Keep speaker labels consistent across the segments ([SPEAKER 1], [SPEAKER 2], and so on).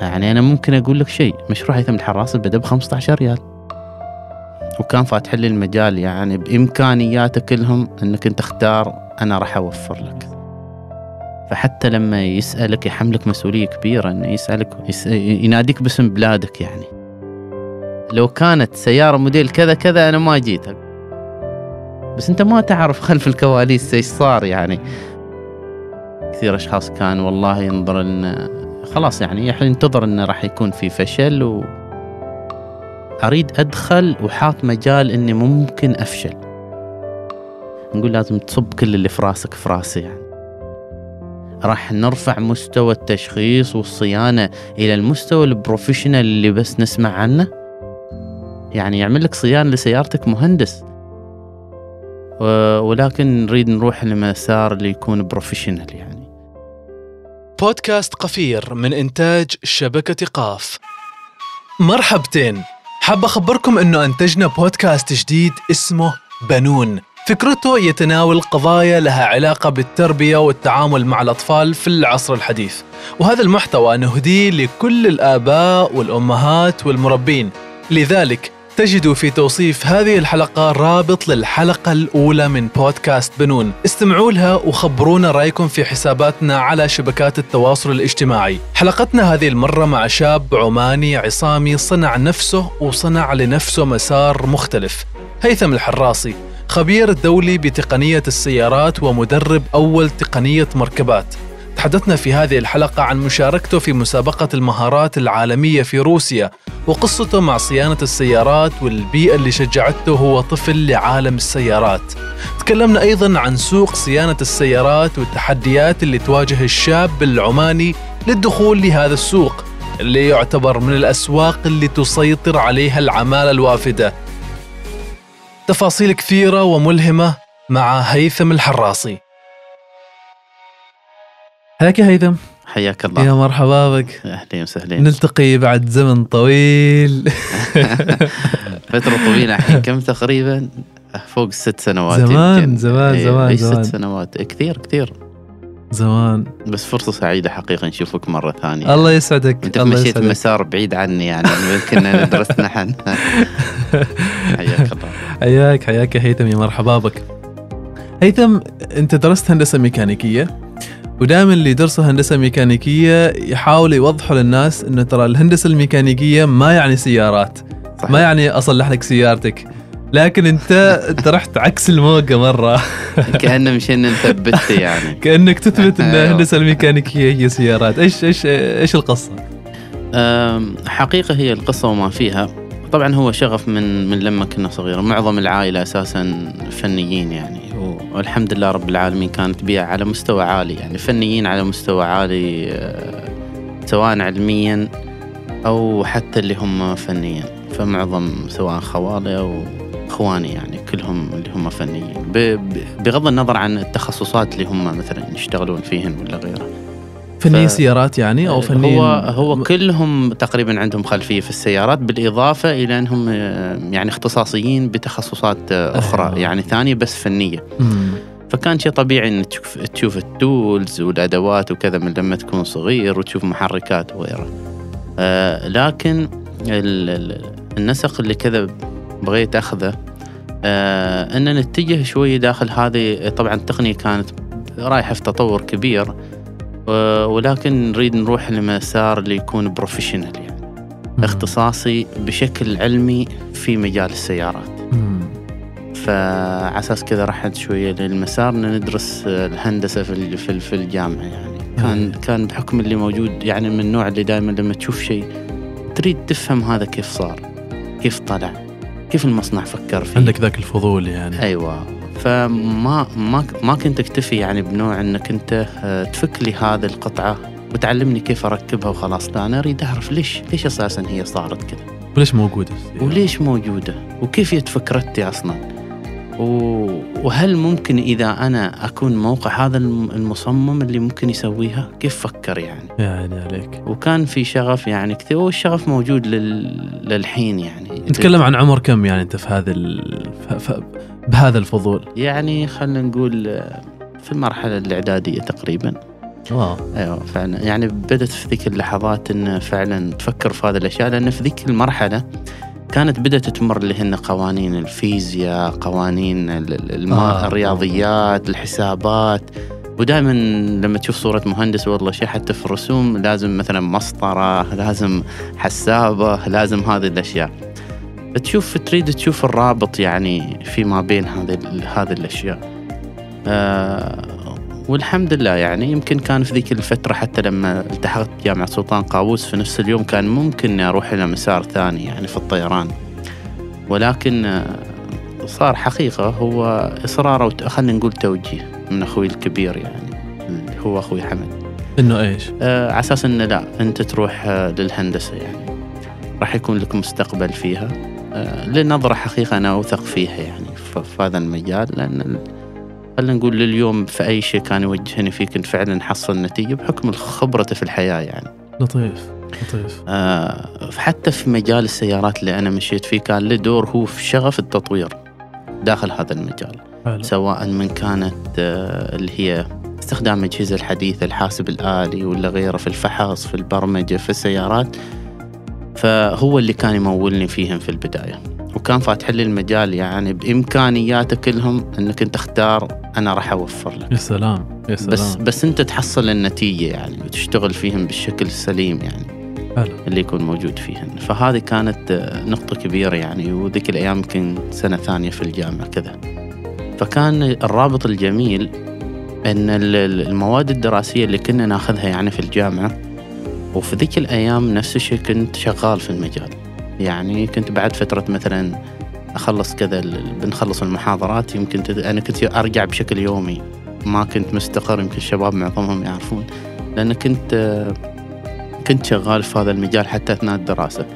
[SPEAKER 1] يعني أنا ممكن أقول لك شيء. مشروع هيثم الحراس بدأ ب 15 ريال. وكان فاتح لي المجال يعني بإمكانياته كلهم إنك أنت اختار أنا راح أوفر لك. فحتى لما يسألك يحملك مسؤولية كبيرة إنه يسألك يس... يناديك باسم بلادك يعني. لو كانت سيارة موديل كذا كذا أنا ما جيتك بس أنت ما تعرف خلف الكواليس إيش صار يعني. كثير أشخاص كان والله ينظر إن خلاص يعني ينتظر إنه راح يكون في فشل و أريد أدخل وحاط مجال إني ممكن أفشل. نقول لازم تصب كل اللي في راسك في راسي يعني. راح نرفع مستوى التشخيص والصيانة إلى المستوى البروفيشنال اللي بس نسمع عنه. يعني يعمل لك صيانة لسيارتك مهندس. ولكن نريد نروح لمسار اللي يكون بروفيشنال يعني.
[SPEAKER 2] بودكاست قفير من إنتاج شبكة قاف. مرحبتين. حاب أخبركم أنه أنتجنا بودكاست جديد اسمه بنون. فكرته يتناول قضايا لها علاقة بالتربية والتعامل مع الأطفال في العصر الحديث. وهذا المحتوى نهديه لكل الآباء والأمهات والمربين. لذلك تجدوا في توصيف هذه الحلقة رابط للحلقة الأولى من بودكاست بنون. استمعوا لها وخبرونا رأيكم في حساباتنا على شبكات التواصل الاجتماعي. حلقتنا هذه المرة مع شاب عماني عصامي صنع نفسه وصنع لنفسه مسار مختلف. هيثم الحراسي خبير دولي بتقنية السيارات ومدرب أول تقنية مركبات. تحدثنا في هذه الحلقة عن مشاركته في مسابقة المهارات العالمية في روسيا وقصته مع صيانة السيارات والبيئة اللي شجعته هو طفل لعالم السيارات. تكلمنا أيضا عن سوق صيانة السيارات والتحديات اللي تواجه الشاب العماني للدخول لهذا السوق اللي يعتبر من الأسواق اللي تسيطر عليها العمالة الوافدة. تفاصيل كثيرة وملهمة مع هيثم الحراسي. حياك يا هيثم.
[SPEAKER 1] حياك الله.
[SPEAKER 2] يا مرحبا بك.
[SPEAKER 1] أهلين وسهلين.
[SPEAKER 2] نلتقي بعد زمن طويل.
[SPEAKER 1] فترة طويلة الحين. كم تقريبا؟ فوق ست سنوات.
[SPEAKER 2] زمان يمكن. زمان
[SPEAKER 1] إيه،
[SPEAKER 2] زمان
[SPEAKER 1] زمان ست سنوات. كثير كثير.
[SPEAKER 2] زمان.
[SPEAKER 1] بس فرصة سعيدة حقيقة نشوفك مرة ثانية.
[SPEAKER 2] الله يسعدك.
[SPEAKER 1] أنت
[SPEAKER 2] الله
[SPEAKER 1] مشيت
[SPEAKER 2] يسعدك.
[SPEAKER 1] مسار بعيد عني يعني كنا ندرس نحن. حياك الله.
[SPEAKER 2] حياك حياك يا هيثم. يا مرحبا بك. هيثم أنت درست هندسة ميكانيكية. ودائما اللي يدرسوا هندسة ميكانيكية يحاولوا يوضحوا للناس إنه ترى الهندسة الميكانيكية ما يعني سيارات
[SPEAKER 1] صحيح.
[SPEAKER 2] ما يعني أصلح لك سيارتك لكن أنت أنت رحت عكس الموقع مرة.
[SPEAKER 1] كأنه مشينا نثبت يعني.
[SPEAKER 2] كأنك تثبت إن
[SPEAKER 1] أيوة.
[SPEAKER 2] الهندسة الميكانيكية هي سيارات. إيش إيش إيش القصة؟
[SPEAKER 1] أم، حقيقة هي القصة وما فيها. طبعا هو شغف من من لما كنا صغيرة معظم العائلة أساسا فنيين يعني. والحمد لله رب العالمين كانت بيئة على مستوى عالي يعني فنيين على مستوى عالي أه، سواء علميا أو حتى اللي هم فنيين فمعظم سواء خوالي أو إخواني يعني كلهم اللي هم فنيين. بغض النظر عن التخصصات اللي هم مثلا يشتغلون فيهن ولا غيره
[SPEAKER 2] فنيين سيارات يعني أو فنيين
[SPEAKER 1] هو هو كلهم تقريبا عندهم خلفية في السيارات بالإضافة إلى أنهم آه، يعني اختصاصيين بتخصصات آه، أخرى
[SPEAKER 2] أيوة.
[SPEAKER 1] يعني ثانية بس فنية
[SPEAKER 2] مم.
[SPEAKER 1] فكان شيء طبيعي ان تشوف تشوف ال tools والأدوات وكذا من لما تكون صغير وتشوف محركات وغيره آه لكن ال- ال- النسق اللي كذا بغيت أخذه آه إن نتجه شوي داخل هذه طبعا التقنية كانت رايحة في تطور كبير آه ولكن نريد نروح لمسار اللي يكون professional يعني.
[SPEAKER 2] مم.
[SPEAKER 1] اختصاصي بشكل علمي في مجال السيارات. أساس كذا رحت شوية للمسار ندرس الهندسة في في ال- في الجامعة يعني. كان. كان بحكم اللي موجود يعني من النوع اللي دائما لما تشوف شيء تريد تفهم هذا كيف صار كيف طلع كيف المصنع فكر فيه.
[SPEAKER 2] عندك ذاك الفضول يعني.
[SPEAKER 1] أيوه. فما ما ما كنت أكتفي يعني بنوع إنك أنت آه، تفك لي هذه القطعة وتعلمني كيف أركبها وخلاص. لا أنا أريد أعرف ليش ليش أساسا هي صارت كذا؟
[SPEAKER 2] وليش موجودة؟
[SPEAKER 1] وليش موجودة؟ وكيف فكرتي أصلا؟ و... وهل ممكن إذا أنا أكون موقع هذا الم- المصمم اللي ممكن يسويها؟ كيف فكر يعني؟
[SPEAKER 2] يا عيني عليك.
[SPEAKER 1] وكان في شغف يعني كثير والشغف موجود لل... للحين يعني.
[SPEAKER 2] نتكلم عن عمر كم يعني أنت في هذا ال... ف... ف... بهذا الفضول.
[SPEAKER 1] يعني خلينا نقول آه، في المرحلة الإعدادية تقريبا.
[SPEAKER 2] واو.
[SPEAKER 1] أيوه فعلا. يعني بدت في ذيك اللحظات إن فعلا تفكر في هذه الأشياء لأن في ذيك المرحلة كانت بدأت تمر اللي هن قوانين الفيزياء، قوانين الماء
[SPEAKER 2] آه.
[SPEAKER 1] الرياضيات، الحسابات. ودائما لما تشوف صورة مهندس والله شيء حتى في الرسوم لازم مثلا مسطرة، لازم حسابة، لازم هذه الأشياء. تشوف تريد تشوف الرابط يعني فيما بين هذه هذه الأشياء. آه والحمد لله يعني يمكن كان في ذيك الفترة حتى لما التحقت بجامعة سلطان قابوس في نفس اليوم كان ممكن إني أروح إلى مسار ثاني يعني في الطيران ولكن آه، صار حقيقة هو إصرار أو خلينا نقول توجيه من أخوي الكبير يعني اللي هو أخوي حمد
[SPEAKER 2] إنه إيش؟
[SPEAKER 1] آه، على أساس إنه لا أنت تروح آه، للهندسة يعني راح يكون لك مستقبل فيها آه، لنظرة حقيقة أنا أوثق فيها يعني في هذا المجال. ال- خلينا نقول لليوم في أي شيء كان يوجهني فيه كنت فعلا نحصل نتيجة بحكم خبرته في الحياة يعني.
[SPEAKER 2] لطيف لطيف.
[SPEAKER 1] آه، حتى في مجال السيارات اللي أنا مشيت فيه كان له دور هو في شغف التطوير داخل هذا المجال.
[SPEAKER 2] حلو.
[SPEAKER 1] سواء من كانت آه، اللي هي استخدام الأجهزة الحديثة الحاسب الآلي ولا غيره في الفحص في البرمجة في السيارات. فهو اللي كان يمولني فيهم في البداية. وكان فاتح لي المجال يعني بإمكانياته كلهم أنك أنت اختار أنا راح أوفر لك.
[SPEAKER 2] يا سلام يا سلام.
[SPEAKER 1] بس بس أنت تحصل النتيجة يعني وتشتغل فيهم بالشكل السليم يعني
[SPEAKER 2] حلو.
[SPEAKER 1] اللي يكون موجود فيهن. فهذه كانت نقطة كبيرة يعني وذيك الأيام يمكن سنة ثانية في الجامعة كذا. فكان الرابط الجميل أن ال- ال- المواد الدراسية اللي كنا ناخذها يعني في الجامعة وفي ذيك الأيام نفس الشيء كنت شغال في المجال. يعني كنت بعد فترة مثلا أخلص كذا بنخلص المحاضرات يمكن تد... أنا كنت أرجع بشكل يومي. ما كنت مستقر يمكن الشباب معظمهم يعرفون. لأن كنت كنت شغال في هذا المجال حتى أثناء الدراسة.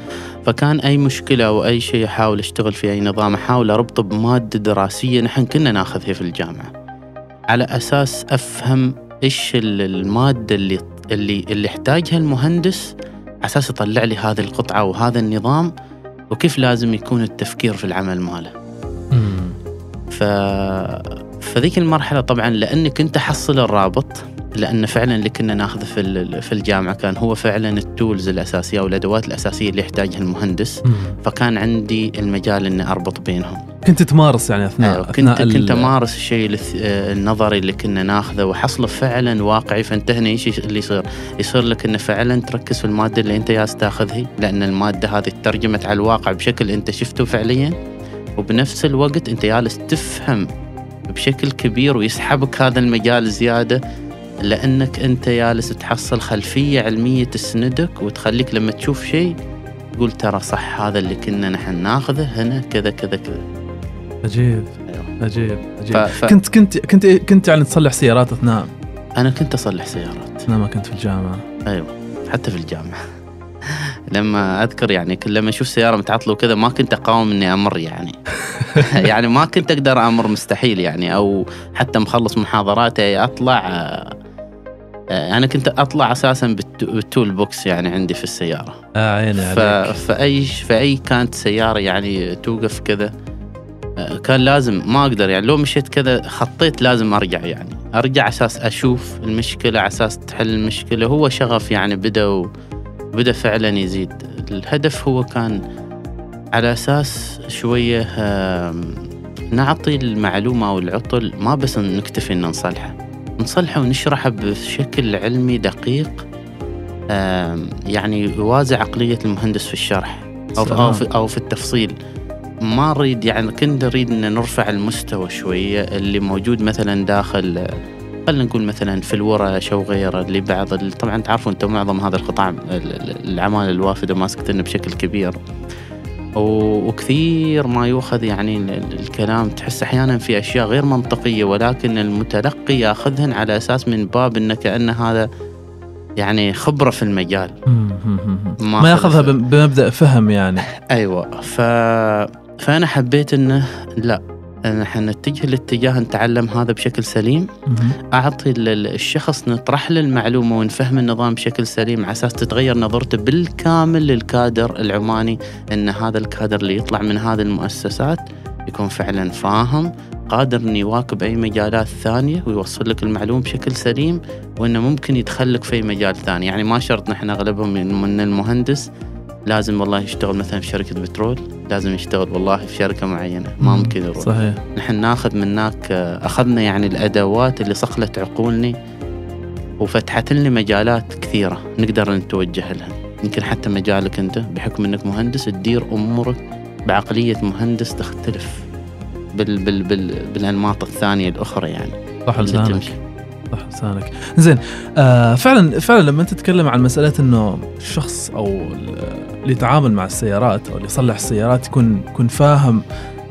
[SPEAKER 1] فكان أي مشكلة أو أي شيء أحاول أشتغل في أي نظام أحاول أربطه بمادة دراسية نحن كنا ناخذها في الجامعة. على أساس أفهم إيش ال- المادة اللي اللي اللي يحتاجها المهندس أساس يطلع لي هذه القطعة وهذا النظام وكيف لازم يكون التفكير في العمل ماله. ف فذيك المرحلة طبعا لاني كنت احصل الرابط لأن فعلا اللي كنا ناخذه في في الجامعة كان هو فعلا التولز الأساسية أو الأدوات الأساسية اللي يحتاجها المهندس.
[SPEAKER 2] مم.
[SPEAKER 1] فكان عندي المجال إني أربط بينهم.
[SPEAKER 2] كنت تمارس يعني اثناء
[SPEAKER 1] أيوة كنت
[SPEAKER 2] أثناء
[SPEAKER 1] كنت أمارس الشيء آه، النظري اللي كنا ناخذه واحصله فعلا واقعي. فانت هنا إيش اللي يصير؟ يصير لك إنه فعلا تركز في المادة اللي أنت جالس تاخذها لأن المادة هذه ترجمت على الواقع بشكل أنت شفته فعليا. وبنفس الوقت أنت جالس تفهم بشكل كبير ويسحبك هذا المجال زيادة. لأنك أنت جالس تحصل خلفية علمية تسندك وتخليك لما تشوف شيء تقول ترى صح هذا اللي كنا نحن ناخذه هنا كذا كذا كذا.
[SPEAKER 2] عجيب.
[SPEAKER 1] أيوة.
[SPEAKER 2] عجيب. عجيب.
[SPEAKER 1] ف...
[SPEAKER 2] كنت كنت كنت كنت يعني تصلح سيارات أثناء؟
[SPEAKER 1] أنا كنت أصلح سيارات.
[SPEAKER 2] أثناء ما كنت في الجامعة.
[SPEAKER 1] أيوه. حتى في الجامعة. لما أذكر يعني كل لما أشوف سيارة متعطلة وكذا ما كنت أقاوم إني أمر يعني. يعني ما كنت أقدر أمر مستحيل يعني أو حتى مخلص محاضراتي أطلع آه، أنا كنت أطلع أساسا بالت- بالتول بوكس يعني عندي في السيارة.
[SPEAKER 2] آه عيني
[SPEAKER 1] ف...
[SPEAKER 2] عليك.
[SPEAKER 1] فأي فأي كانت سيارة يعني توقف كذا آه، كان لازم ما أقدر يعني لو مشيت كذا خطيت لازم أرجع يعني. أرجع أساس أشوف المشكلة على أساس تحل المشكلة. هو شغف يعني بدا و... بدا فعلا يزيد. الهدف هو كان على أساس شوية نعطي المعلومة أو العطل ما بس نكتفي ان نصلحه. نصلحه ونشرحه بشكل علمي دقيق يعني يوازي عقلية المهندس في الشرح أو في أو في, أو في التفصيل. ما نريد يعني كنا نريد إن نرفع المستوى شوية اللي موجود مثلا داخل خلينا نقول مثلا في الورش أو غيره اللي بعض طبعا تعرفوا إنتم معظم هذا القطاع ال- ال- العمالة الوافدة ماسكتنا بشكل كبير. وكثير ما يؤخذ يعني ال- ال- الكلام. تحس أحيانا في أشياء غير منطقية ولكن المتلقي يأخذهن على أساس من باب انه كأن هذا يعني خبرة في المجال. ما
[SPEAKER 2] ما يأخذها بمبدأ فهم يعني.
[SPEAKER 1] أيوه. ف... فأنا حبيت إنه لا نحن نتجه لاتجاه نتعلم هذا بشكل سليم. أعطي ال- ال- الشخص نطرح له المعلومة ونفهم النظام بشكل سليم على أساس تتغير نظرته بالكامل للكادر العماني أن هذا الكادر اللي يطلع من هذه المؤسسات يكون فعلا فاهم قادر انه يواكب أي مجالات ثانية ويوصل لك المعلومة بشكل سليم وأنه ممكن يدخلك في مجال ثاني. يعني ما شرط نحن أغلبهم من المهندس لازم والله يشتغل مثلا في شركة بترول. لازم يشتغل والله في شركة معينة ما ممكن يروح
[SPEAKER 2] صحيح.
[SPEAKER 1] نحن ناخذ من هناك أخذنا يعني الأدوات اللي صقلت عقولنا وفتحت لنا مجالات كثيرة نقدر نتوجه لها. يمكن حتى مجالك أنت بحكم إنك مهندس تدير أمورك بعقلية مهندس تختلف بال بال بال بالأنماط الثانية الأخرى يعني.
[SPEAKER 2] صح لسانك. صح لسانك. زين آه فعلا فعلا لما أنت تتكلم عن مسألة إنه الشخص أو اللي يتعامل مع السيارات أو اللي يصلح السيارات يكون يكون فاهم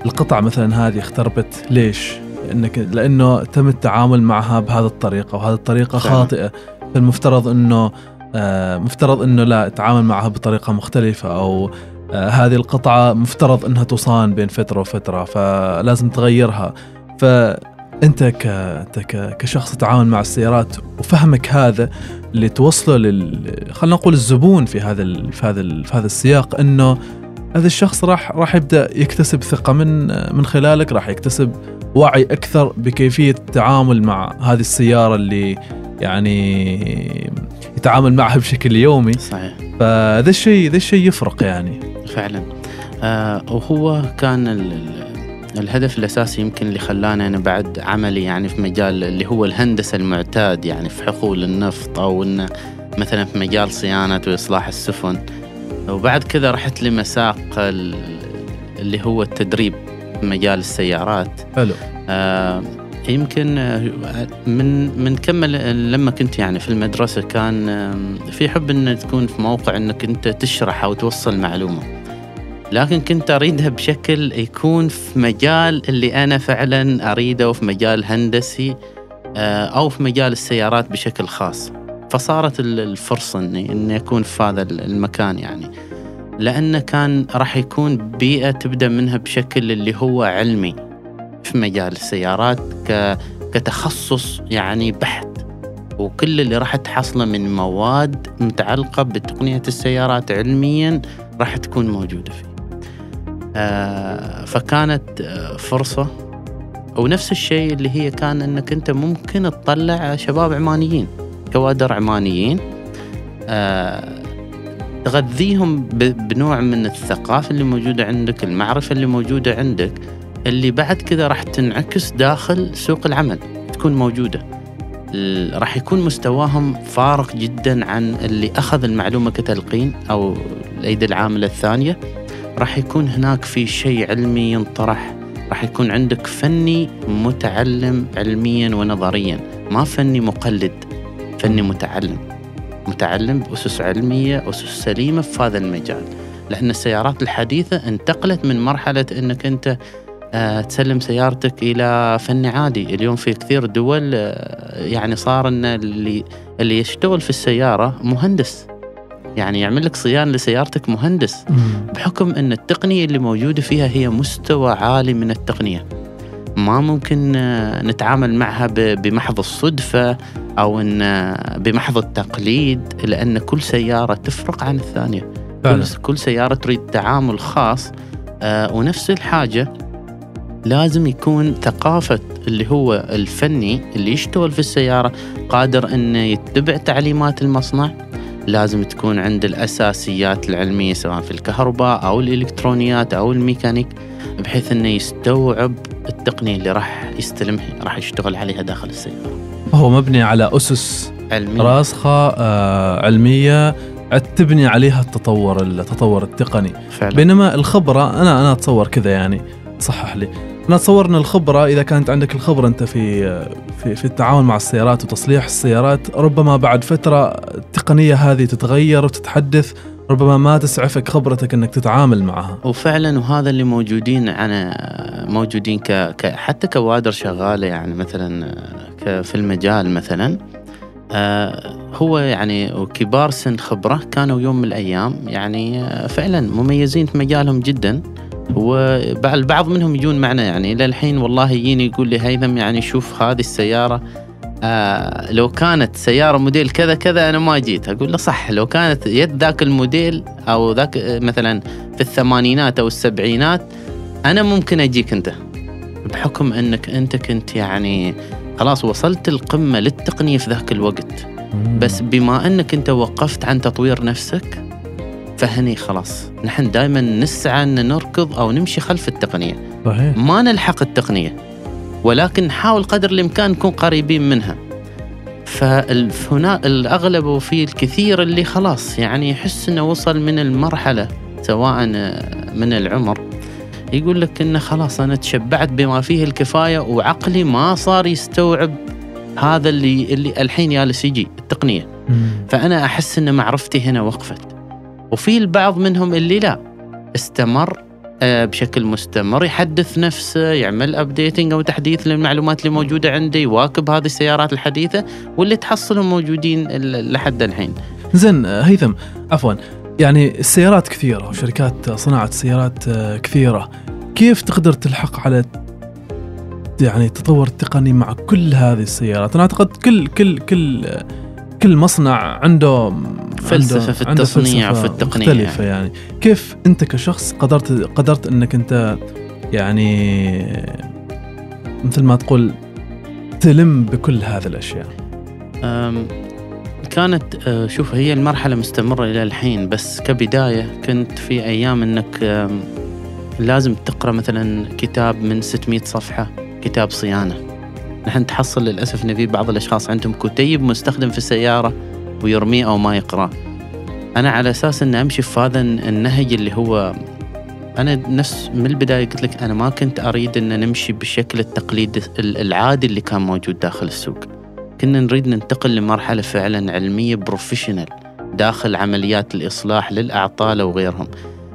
[SPEAKER 2] القطع مثلا هذه اختربت ليش؟ انك لأنه تم التعامل معها بهذه الطريقة وهذه الطريقة. خاطئة فالمفترض إنه آه مفترض إنه لا اتعامل معها بطريقة مختلفة أو آه هذه القطعة مفترض إنها تصان بين فترة وفترة فلازم تغيرها فأنت ك... أنت ك... كشخص تتعامل مع السيارات وفهمك هذا اللي توصله لل خلينا نقول الزبون في هذا ال... في هذا ال... في هذا السياق إنه هذا الشخص راح راح يبدأ يكتسب ثقة من من خلالك راح يكتسب وعي أكثر بكيفية التعامل مع هذه السيارة اللي يعني يتعامل معها بشكل يومي.
[SPEAKER 1] صحيح.
[SPEAKER 2] فذا الشيء ذا الشيء يفرق يعني.
[SPEAKER 1] فعلا. آه وهو كان الهدف الأساسي يمكن اللي خلاني أنا بعد عملي يعني في مجال اللي هو الهندسة المعتاد يعني في حقول النفط أو إنه مثلا في مجال صيانة وإصلاح السفن. وبعد كذا رحت لمساق اللي هو التدريب في مجال السيارات.
[SPEAKER 2] حلو.
[SPEAKER 1] آه يمكن آه، من من كمل لما كنت يعني في المدرسة كان في حب إن تكون في موقع إنك أنت تشرح أو توصل معلومة. لكن كنت أريدها بشكل يكون في مجال اللي أنا فعلا أريده وفي مجال هندسي آه، أو في مجال السيارات بشكل خاص. فصارت الفرصة اني إني أكون في هذا المكان يعني. لأنه كان راح يكون بيئة تبدأ منها بشكل اللي هو علمي في مجال السيارات كتخصص يعني بحت. وكل اللي راح تحصله من مواد متعلقة بتقنية السيارات علميا راح تكون موجودة فيه. فكانت آه، فرصة. ونفس الشيء اللي هي كان إنك أنت ممكن تطلع شباب عمانيين كوادر عمانيين. آه تغذيهم بنوع من الثقافة اللي موجودة عندك المعرفة اللي موجودة عندك اللي بعد كذا راح تنعكس داخل سوق العمل تكون موجودة. راح يكون مستواهم فارق جدا عن اللي أخذ المعلومة كتلقين أو الأيدي العاملة الثانية. راح يكون هناك في شيء علمي ينطرح. راح يكون عندك فني متعلم علميا ونظريا ما فني مقلد فني متعلم. متعلم بأسس علمية أسس سليمة في هذا المجال. لأن السيارات الحديثة انتقلت من مرحلة أنك أنت آه، تسلم سيارتك إلى فني عادي. اليوم في كثير دول آه، يعني صار إن اللي اللي يشتغل في السيارة مهندس. يعني يعمل لك صيانة لسيارتك مهندس بحكم إن التقنية اللي موجودة فيها هي مستوى عالي من التقنية. ما ممكن آه، نتعامل معها بمحض الصدفة أو إن بمحض التقليد لأن كل سيارة تفرق عن الثانية. فعلا. كل سيارة تريد تعامل خاص ونفس الحاجة لازم يكون ثقافة اللي هو الفني اللي يشتغل في السيارة قادر أنه يتبع تعليمات المصنع. لازم تكون عند الأساسيات العلمية سواء في الكهرباء أو الإلكترونيات أو الميكانيك بحيث أنه يستوعب التقنية اللي راح يستلمها راح يشتغل عليها داخل السيارة.
[SPEAKER 2] هو مبني على أسس علمية. راسخة آه علمية تبني عليها التطور التطور التقني. فعلا. بينما الخبرة أنا أنا أتصور كذا يعني صحح لي. أنا اتصور ان الخبرة إذا كانت عندك الخبرة أنت في في في التعامل مع السيارات وتصليح السيارات ربما بعد فترة التقنية هذه تتغير وتتحدث ربما ما تسعفك خبرتك إنك تتعامل معها.
[SPEAKER 1] وفعلا وهذا اللي موجودين أنا موجودين ك... ك حتى كوادر شغالة يعني مثلا في المجال مثلا آه هو يعني وكبار سن خبرة كانوا يوم من الأيام يعني فعلا مميزين في مجالهم جدا. وبعض منهم يجون معنا يعني إلى الحين والله يجيني يقول لي هيثم يعني شوف هذه السيارة آه لو كانت سيارة موديل كذا كذا أنا ما جيت أقول له صح لو كانت يد ذاك الموديل أو ذاك مثلا في الثمانينات أو السبعينات أنا ممكن أجيك أنت بحكم أنك أنت كنت يعني خلاص وصلت القمة للتقنية في ذاك الوقت. بس بما أنك أنت وقفت عن تطوير نفسك فهني خلاص. نحن دائما نسعى أن نركض أو نمشي خلف التقنية.
[SPEAKER 2] صحيح.
[SPEAKER 1] ما نلحق التقنية ولكن نحاول قدر الإمكان نكون قريبين منها. فهنا الأغلب وفي الكثير اللي خلاص يعني يحس إنه وصل من المرحلة سواء من العمر. يقول لك إنه خلاص أنا تشبعت بما فيه الكفاية وعقلي ما صار يستوعب هذا اللي اللي الحين جالس يجي التقنية.
[SPEAKER 2] مم.
[SPEAKER 1] فأنا أحس إن معرفتي هنا وقفت. وفي البعض منهم اللي لا. استمر آه، بشكل مستمر يحدث نفسه يعمل ابديتنج أو تحديث للمعلومات اللي موجودة عنده يواكب هذه السيارات الحديثة واللي تحصلهم موجودين لحد الحين.
[SPEAKER 2] زين آه، هيثم عفوا. يعني السيارات كثيرة وشركات صناعة السيارات آه، كثيرة. كيف تقدر تلحق على يعني التطور التقني مع كل هذه السيارات؟ أنا أعتقد كل كل كل كل مصنع عنده
[SPEAKER 1] فلسفة
[SPEAKER 2] عنده-
[SPEAKER 1] في التصنيع وفي التقنية
[SPEAKER 2] مختلفة يعني. كيف أنت كشخص قدرت قدرت أنك أنت يعني مثل ما تقول تلم بكل هذه الأشياء؟
[SPEAKER 1] أم، كانت أه، شوف هي المرحلة مستمرة إلى الحين بس كبداية كنت في أيام أنك أم، لازم تقرأ مثلا كتاب من 600 صفحة كتاب صيانة. نحن تحصل للأسف أن في بعض الأشخاص عندهم كتيب مستخدم في السيارة ويرميه أو ما يقرأ. أنا على أساس أن أمشي في هذا النهج اللي هو أنا نفس من البداية قلت لك أنا ما كنت أريد أن نمشي بالشكل التقليدي العادي اللي كان موجود داخل السوق. كنا نريد ننتقل لمرحلة فعلا علمية بروفيشنال داخل عمليات الإصلاح للأعطال وغيرهم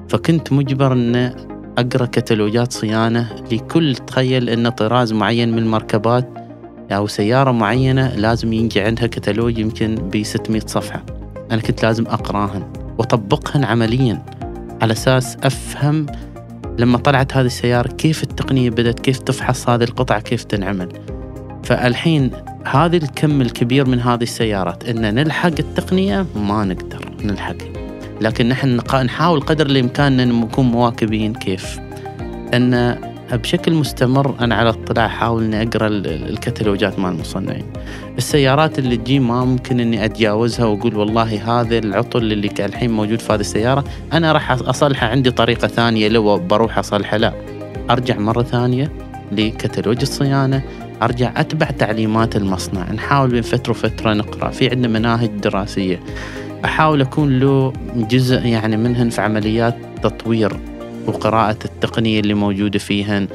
[SPEAKER 1] فكنت مجبر أن أقرأ كتالوجات صيانة لكل تخيل أن طراز معين من المركبات أو سيارة معينة لازم ينجي عندها كتالوج يمكن ب 600 صفحة. أنا كنت لازم أقراهن وأطبقهن عمليا على أساس أفهم لما طلعت هذه السيارة كيف التقنية بدأت كيف تفحص هذه القطعة كيف تنعمل. فالحين هذا الكم الكبير من هذه السيارات إن نلحق التقنية ما نقدر نلحق. لكن نحن نحاول قدر الإمكان إن نكون مواكبين كيف. إن بشكل مستمر أنا على اطلاع أحاول إني أقرأ ال- ال- الكتالوجات مال المصنعين. السيارات اللي تجي ما ممكن إني أتجاوزها وأقول والله هذا العطل اللي الحين موجود في هذه السيارة أنا راح أصلحه عندي طريقة ثانية لو بروح أصلحه لا. أرجع مرة ثانية لكتالوج الصيانة أرجع أتبع تعليمات المصنع نحاول بين فترة وفترة نقرأ في عندنا مناهج دراسية. أحاول أكون له جزء يعني منهن في عمليات تطوير. وقراءة التقنية اللي موجودة فيهن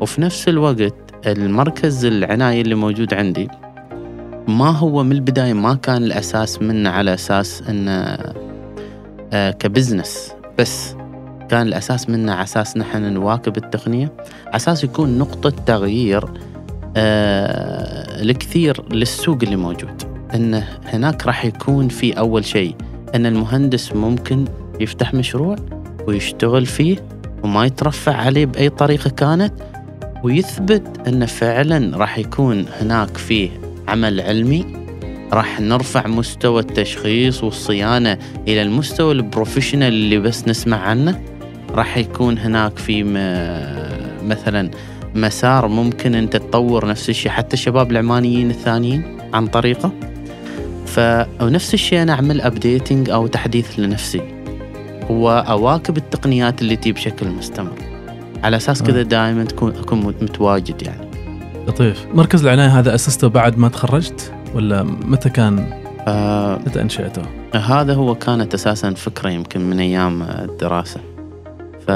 [SPEAKER 1] وفي نفس الوقت المركز العناية اللي موجود عندي ما هو من البداية ما كان الأساس منه على أساس إنه آه، كبزنس بس كان الأساس منه على أساس نحن نواكب التقنية على أساس يكون نقطة تغيير آه، الكثير للسوق اللي موجود. انه هناك راح يكون في أول شيء إن المهندس ممكن يفتح مشروع ويشتغل فيه وما يترفع عليه بأي طريقة كانت ويثبت إنه فعلا راح يكون هناك فيه عمل علمي راح نرفع مستوى التشخيص والصيانة إلى المستوى ال professional اللي بس نسمع عنه. راح يكون هناك في مثلا مسار ممكن أنت تطور نفس الشيء حتى الشباب العمانيين الثانيين عن طريقه. ف ونفس الشيء أنا أعمل updating أو تحديث لنفسي. واواكب التقنيات اللي تجي بشكل مستمر. على أساس كذا دائما تكون أكون متواجد يعني.
[SPEAKER 2] لطيف. مركز العناية هذا أسسته بعد ما تخرجت ولا متى كان؟
[SPEAKER 1] آه
[SPEAKER 2] متى أنشأته
[SPEAKER 1] هذا هو كانت أساسا فكرة يمكن من أيام الدراسة. ف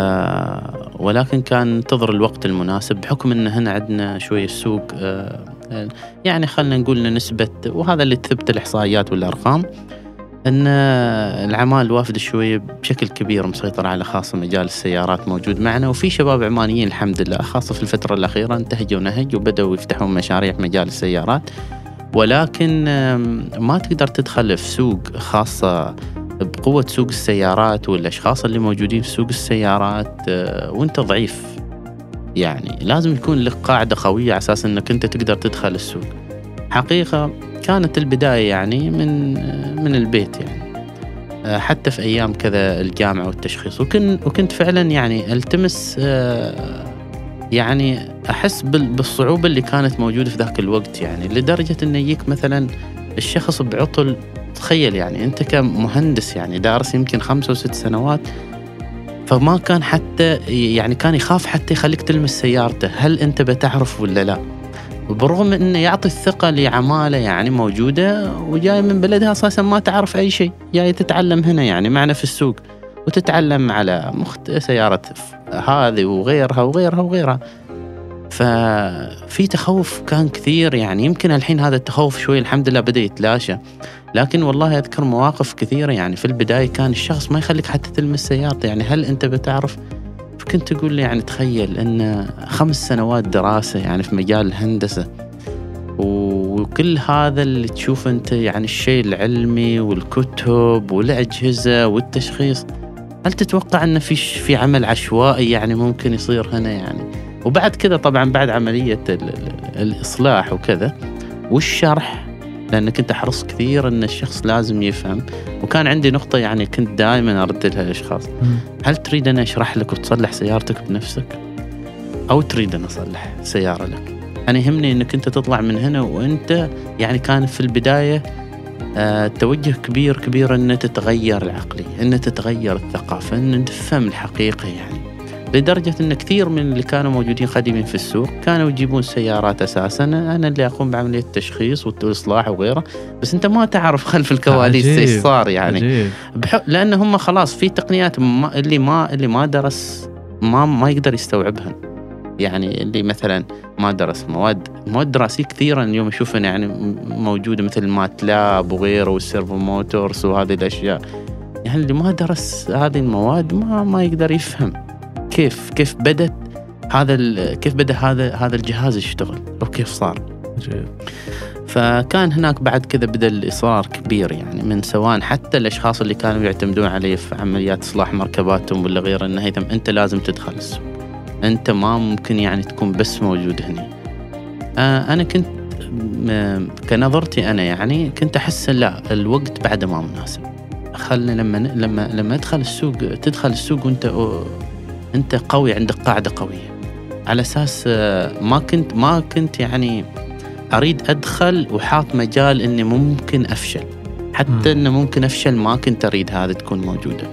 [SPEAKER 1] ولكن كان ننتظر الوقت المناسب بحكم إن هنا عندنا شوية السوق آه، آه، يعني خلينا نقول نسبة وهذا اللي تثبت الإحصائيات والأرقام. إن العمال الوافد شوية بشكل كبير مسيطر على خاصه مجال السيارات موجود معنا وفي شباب عمانيين الحمد لله خاصة في الفترة الأخيرة انتهجوا نهج وبدأوا يفتحون مشاريع في مجال السيارات. ولكن ما تقدر تدخل في سوق خاصة بقوة سوق السيارات والأشخاص اللي موجودين في سوق السيارات آه، وأنت ضعيف. يعني لازم يكون لك قاعدة قوية على أساس أنك أنت تقدر تدخل السوق. حقيقة كانت البداية يعني من من البيت يعني. حتى في أيام كذا الجامعة والتشخيص. وكن وكنت فعلا يعني ألتمس آه، يعني أحس بال- بالصعوبة اللي كانت موجودة في ذاك الوقت يعني. لدرجة إنه يجيك مثلا الشخص بعطل تخيل يعني أنت كمهندس يعني دارس يمكن خمسة وست سنوات فما كان حتى يعني كان يخاف حتى يخليك تلمس سيارته. هل أنت بتعرف ولا لا؟ وبرغم إنه يعطي الثقة لعمالة يعني موجودة وجاي من بلدها أساسا ما تعرف أي شيء جاي تتعلم هنا يعني معنا في السوق وتتعلم على مخت... سيارة هذه وغيرها وغيرها وغيرها. ففي تخوف كان كثير يعني يمكن الحين هذا التخوف شوي الحمد لله بدأ يتلاشى. لكن والله أذكر مواقف كثيرة يعني في البداية كان الشخص ما يخليك حتى تلمس سيارته يعني هل أنت بتعرف فكنت أقول له يعني تخيل إن خمس سنوات دراسة يعني في مجال الهندسة وكل هذا اللي تشوف أنت يعني الشيء العلمي والكتب والأجهزة والتشخيص هل تتوقع انه في في عمل عشوائي يعني ممكن يصير هنا يعني؟ وبعد كذا طبعا بعد عملية ال- ال- الإصلاح وكذا والشرح لأنك أنت حرص كثير إن الشخص لازم يفهم وكان عندي نقطة يعني كنت دائما أرد لها الاشخاص هل تريد أن أشرح لك وتصلح سيارتك بنفسك؟ أو تريد أن أصلح سيارة لك؟ أنا يهمني أنك أنت تطلع من هنا وأنت يعني كان في البداية آه توجه كبير كبير أن تتغير العقلية أن تتغير الثقافة أن تفهم الحقيقة يعني لدرجة أن كثير من اللي كانوا موجودين خادمين في السوق كانوا يجيبون سيارات أساسا. أنا اللي أقوم بعملية التشخيص والإصلاح وغيره. بس أنت ما تعرف خلف الكواليس. إيش صار يعني.
[SPEAKER 2] عجيب.
[SPEAKER 1] بح... لأن هم خلاص في تقنيات ما... اللي ما اللي ما درس ما ما يقدر يستوعبها. يعني اللي مثلا ما درس مواد مواد دراسية كثيره اليوم اشوفها يعني م- موجودة مثل ماتلاب وغيره وال servo motors وهذه الأشياء. يعني اللي ما درس هذه المواد ما ما يقدر يفهم. كيف كيف بدت هذا. كيف بدأ هذا هذا الجهاز يشتغل أو كيف صار؟ فكان هناك بعد كذا بدا الاصرار كبير يعني من سواء حتى الأشخاص اللي كانوا يعتمدون علي في عمليات إصلاح مركباتهم ولا غيره أنه هيثم أنت لازم تدخل السوق. أنت ما ممكن يعني تكون بس موجود هنا آه أنا كنت كنظرتي أنا يعني كنت أحس لا الوقت بعده ما مناسب. خلنا لما لما لما أدخل السوق تدخل السوق وأنت أنت قوي عندك قاعدة قوية. على أساس آه، ما كنت ما كنت يعني أريد أدخل وحاط مجال إني ممكن
[SPEAKER 2] أفشل.
[SPEAKER 1] حتى إنه ممكن أفشل ما كنت أريد هذا تكون
[SPEAKER 2] موجودة.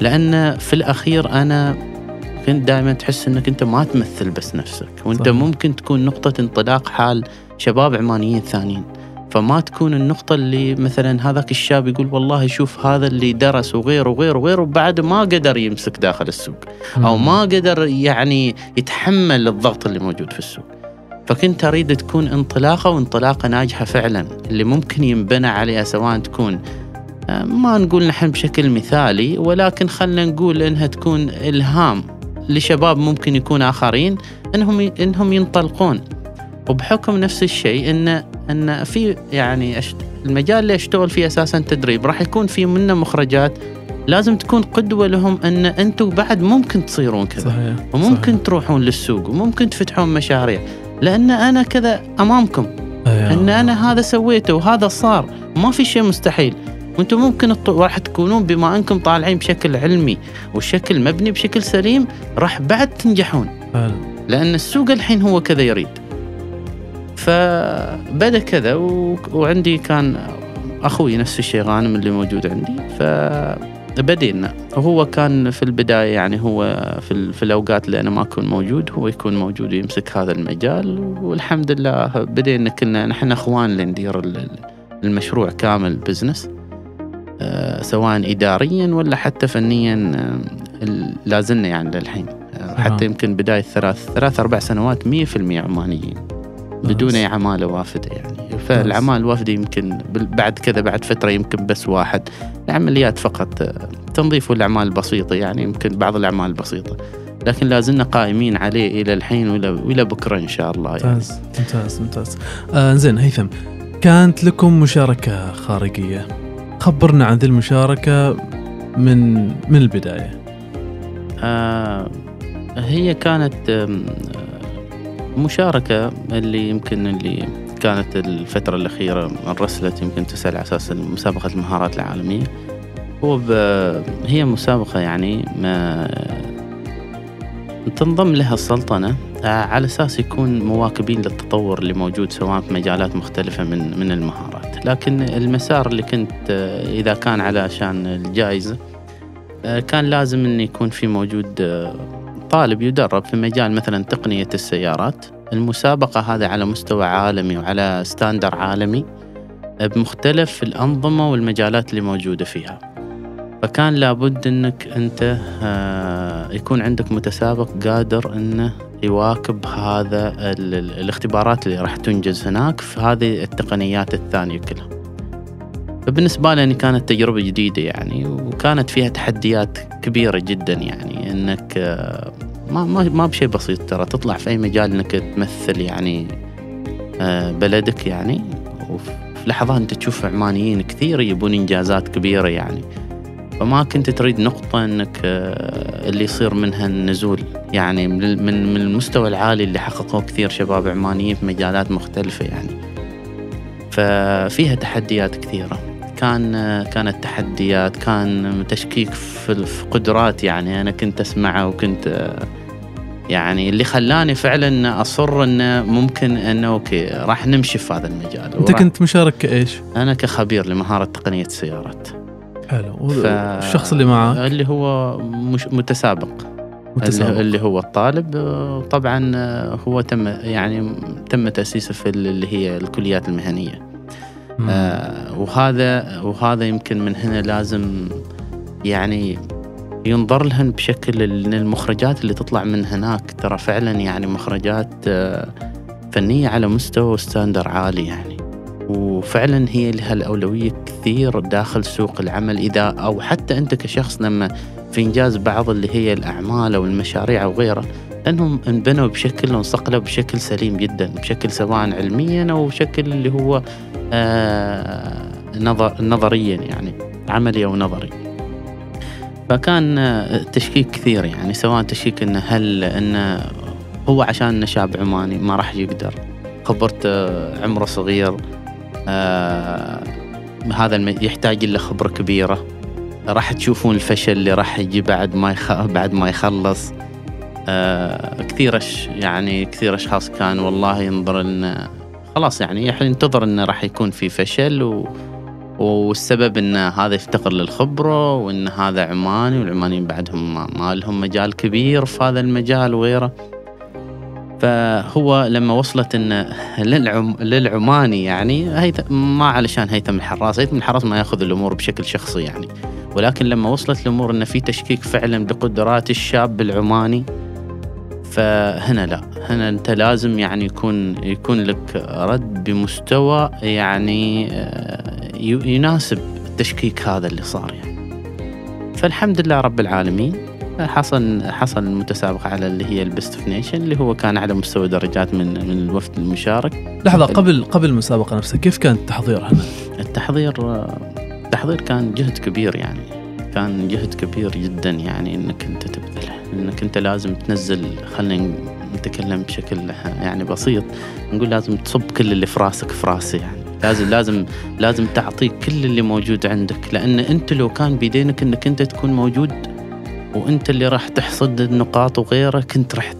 [SPEAKER 1] لأن في الأخير أنا كنت دائما تحس إنك أنت ما تمثل بس نفسك وأنت
[SPEAKER 2] صحيح.
[SPEAKER 1] ممكن تكون نقطة انطلاق حال شباب عمانيين ثانيين. فما تكون النقطة اللي مثلا هذاك الشاب يقول والله شوف هذا اللي درس وغيره وغيره وغيره وبعد ما قدر يمسك داخل السوق أو ما قدر يعني يتحمل الضغط اللي موجود في السوق. فكنت أريد تكون انطلاقة وانطلاقة ناجحة فعلا اللي ممكن ينبنى عليها سواء تكون آه، ما نقول نحن بشكل مثالي ولكن خلينا نقول إنها تكون إلهام لشباب ممكن يكون آخرين إنهم إنهم ينطلقون. وبحكم نفس الشيء إن إن في يعني المجال اللي أشتغل فيه أساسا تدريب راح يكون في منه مخرجات لازم تكون قدوة لهم إن أنتم بعد ممكن تصيرون كذا
[SPEAKER 2] صحيح
[SPEAKER 1] وممكن
[SPEAKER 2] صحيح.
[SPEAKER 1] تروحون للسوق وممكن تفتحون مشاريع لأن أنا كذا أمامكم
[SPEAKER 2] أيوة.
[SPEAKER 1] إن أنا هذا سويته وهذا صار ما في شيء مستحيل وأنتم ممكن راح تكونون بما أنكم طالعين بشكل علمي وشكل مبني بشكل سليم راح بعد تنجحون
[SPEAKER 2] حلو.
[SPEAKER 1] لأن السوق الحين هو كذا يريد فبدأ كذا و... وعندي كان أخوي نفس الشيء غانم اللي موجود عندي. فبدينا. وهو كان في البداية يعني هو في, ال... في الأوقات اللي أنا ما أكون موجود هو يكون موجود ويمسك هذا المجال والحمد لله بدينا كنا نحن أخوان اللي ندير ال- المشروع كامل بزنس آه، سواء اداريا ولا حتى فنيا آه، لا زلنا يعني للحين. آه، حتى. يمكن بداية ثلاث ثلاث أربع سنوات 100% عمانيين. بدون أي عماله وافده يعني. فالعمال الوافدة يمكن بعد كذا بعد فترة يمكن بس واحد. العمليات فقط تنظيف والاعمال البسيطه يعني يمكن بعض الأعمال البسيطه لكن لا زلنا قائمين عليه إلى الحين والى وإلى بكرة إن شاء الله يعني.
[SPEAKER 2] ممتاز ممتاز ممتاز. آه زين هيثم كانت لكم مشاركة خارجية. خبرنا عن ذي المشاركة من من البداية.
[SPEAKER 1] آه هي كانت آه، مشاركة اللي يمكن اللي كانت الفترة الأخيرة انرسلت يمكن تسأل على أساس مسابقة المهارات العالمية. هو هي مسابقة يعني ما تنضم لها السلطنة آه، على أساس يكون مواكبين للتطور اللي موجود سواء في مجالات مختلفة من من المهارات، لكن المسار اللي كنت آه، إذا كان علشان الجائزة آه، كان لازم انه يكون في موجود طالب يدرب في مجال مثلا تقنية السيارات، المسابقة هذه على مستوى عالمي وعلى ستاندر عالمي بمختلف الأنظمة والمجالات اللي موجودة فيها. فكان لابد إنك أنت يكون عندك متسابق قادر إنه يواكب هذا الاختبارات اللي راح تنجز هناك في هذه التقنيات الثانية كلها فبالنسبة لي كانت تجربة جديدة يعني وكانت فيها تحديات كبيرة جدا يعني إنك آه، ما ما ما بشيء بسيط ترى تطلع في أي مجال إنك تمثل يعني آه، بلدك يعني وفي لحظات أنت تشوف عمانيين كثير يبون إنجازات كبيرة يعني. فما كنت تريد نقطة إنك آه، اللي يصير منها النزول يعني من من المستوى العالي اللي حققوه كثير شباب عمانيين في مجالات مختلفة يعني. ففيها تحديات كثيرة. كان كانت تحديات كان تشكيك في قدرات يعني. أنا كنت أسمعه وكنت يعني اللي خلاني فعلا أصر إنه ممكن إنه أوكي راح نمشي في هذا المجال.
[SPEAKER 2] أنت كنت مشارك كإيش؟
[SPEAKER 1] أنا كخبير لمهارة تقنية السيارات.
[SPEAKER 2] حلو. ف... الشخص اللي معك
[SPEAKER 1] اللي هو مش متسابق. متسابق. اللي هو الطالب. طبعا هو تم يعني تم تأسيسه في اللي هي الكليات المهنية. آه وهذا وهذا يمكن من هنا لازم يعني ينظر لهن بشكل المخرجات اللي تطلع من هناك. ترى فعلا يعني مخرجات آه، فنية على مستوى ستاندر عالي يعني. وفعلا هي لها الأولوية كثير داخل سوق العمل. إذا أو حتى أنت كشخص لما في إنجاز بعض اللي هي الأعمال أو المشاريع أو غيرها لأنهم انبنوا بشكل وانصقلوا بشكل سليم جدا بشكل سواء علميا أو بشكل اللي هو نظر نظريا يعني عملي أو نظري فكان تشكيك كثير يعني سواء تشكيك انه هل انه هو عشان شاب عماني ما راح يقدر خبرته عمره صغير آه هذا يحتاج له خبرة كبيرة راح تشوفون الفشل اللي راح يجي بعد ما يخ... بعد ما يخلص آه كثير. يعني كثير أشخاص كان والله ينظر انه خلاص يعني ينتظر إنه راح يكون في فشل و... والسبب إن هذا يفتقر للخبرة وإن هذا عماني والعمانيين بعدهم ما لهم مجال كبير في هذا المجال وغيره. فهو لما وصلت انه للعم للعماني يعني هيث ما علشان هيثم الحراس، هيثم الحراس ما يأخذ الأمور بشكل شخصي يعني. ولكن لما وصلت الأمور انه في تشكيك فعلا بقدرات الشاب العماني فهنا لا. هنا انت لازم يعني يكون يكون لك رد بمستوى يعني آه، يناسب التشكيك هذا اللي صار يعني. فالحمد لله رب العالمين حصل حصل المتسابقة على اللي هي ال best of nation اللي هو كان على مستوى درجات من من الوفد المشارك.
[SPEAKER 2] لحظة قبل قبل المسابقة نفسها كيف كان التحضير؟ هنا؟
[SPEAKER 1] التحضير التحضير كان جهد كبير يعني. كان جهد كبير جدا يعني إنك أنت تبذله إنك أنت لازم تنزل خلينا نتكلم بشكل يعني بسيط نقول لازم تصب كل اللي في راسك في راسي يعني. لازم لازم لازم تعطيك كل اللي موجود عندك لأن أنت لو كان بيدينك إنك أنت تكون موجود وأنت اللي راح تحصد النقاط وغيره كنت رحت.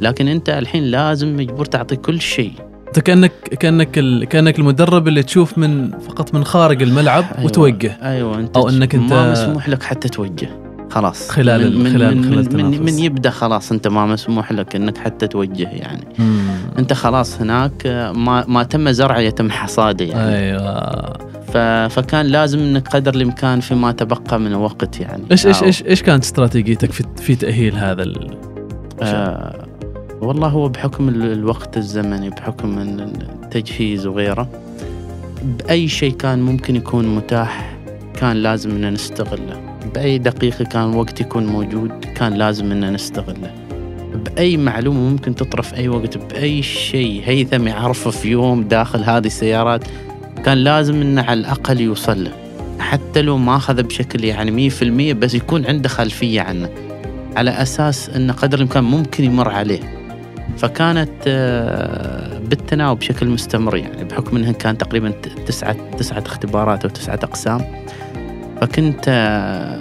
[SPEAKER 1] لكن أنت الحين لازم مجبور تعطي كل شيء.
[SPEAKER 2] أنت كانك كأنك ال... كأنك المدرب اللي تشوف من فقط من خارج الملعب
[SPEAKER 1] أيوة.
[SPEAKER 2] وتوجه.
[SPEAKER 1] أيوه أنت
[SPEAKER 2] أو أنك أنت
[SPEAKER 1] ما مسموح لك حتى توجه. خلاص.
[SPEAKER 2] خلال
[SPEAKER 1] من
[SPEAKER 2] خلال
[SPEAKER 1] من,
[SPEAKER 2] خلال
[SPEAKER 1] من, من, من يبدأ خلاص أنت ما مسموح لك إنك حتى توجه يعني. مم. أنت خلاص هناك ما ما تم زرعه يتم حصاده يعني.
[SPEAKER 2] أيوه.
[SPEAKER 1] فكان لازم إنك قدر الإمكان فيما تبقى من وقت يعني.
[SPEAKER 2] إيش إيش إيش إيش كانت استراتيجيتك في في تأهيل هذا ال...
[SPEAKER 1] آه والله هو بحكم الوقت الزمني بحكم التجهيز وغيره بأي شيء كان ممكن يكون متاح كان لازم ان نستغله. بأي دقيقة كان وقت يكون موجود كان لازم ان نستغله. بأي معلومة ممكن تطرف أي وقت بأي شيء هيثم يعرفه في يوم داخل هذه السيارات كان لازم إنه على الأقل يوصل له. حتى لو ما أخذ بشكل يعني 100% بس يكون عنده خلفية عنه. على أساس انه قدر الإمكان ممكن يمر عليه. فكانت آه، بالتناوب بشكل مستمر يعني بحكم إنها كان تقريبا تسعة تسعة اختبارات أو تسعة أقسام. فكنت آه،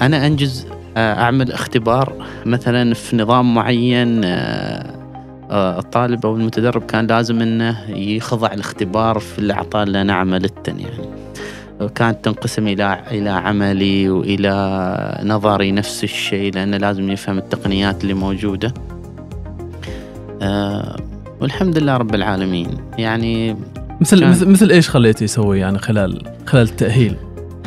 [SPEAKER 1] أنا أنجز آه، أعمل اختبار مثلا في نظام معين الطالب أو المتدرب كان لازم إنه يخضع الاختبار في الاعطاء اللي أنا عملتن يعني. كانت تنقسم إلى إلى عملي وإلى نظري نفس الشيء لأنه لازم يفهم التقنيات اللي موجودة. أه والحمد لله رب العالمين. يعني
[SPEAKER 2] مثل مثل, مثل إيش خليته يسوي يعني خلال خلال التأهيل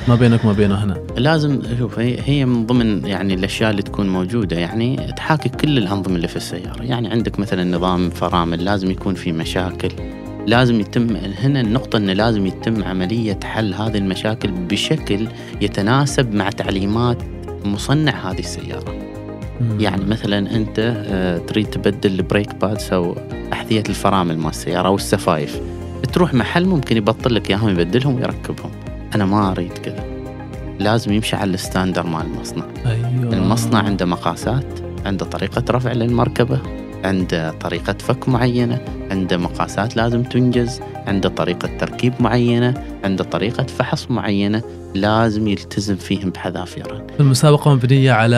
[SPEAKER 2] ما بينك وما بينه هنا؟
[SPEAKER 1] لازم شوف هي هي من ضمن يعني الأشياء اللي تكون موجودة يعني تحاكي كل الأنظمة اللي في السيارة. يعني عندك مثلا نظام فرامل لازم يكون في مشاكل لازم يتم هنا النقطة أنه لازم يتم عملية حل هذه المشاكل بشكل يتناسب مع تعليمات مصنع هذه السيارة. مم. يعني مثلا أنت آه، تريد تبدل ال brake pads أو أحذية الفرامل مال السيارة أو السفايف. تروح محل ممكن يبطل لك إياهم يبدلهم ويركبهم. أنا ما أريد كذا. لازم يمشي على ال standard مال المصنع.
[SPEAKER 2] أيوة.
[SPEAKER 1] المصنع عنده مقاسات عنده طريقة رفع للمركبة. عنده طريقة فك معينة عنده مقاسات لازم تنجز عنده طريقة تركيب معينة عنده طريقة فحص معينة لازم يلتزم فيهم بحذافيره
[SPEAKER 2] المسابقة مبنية على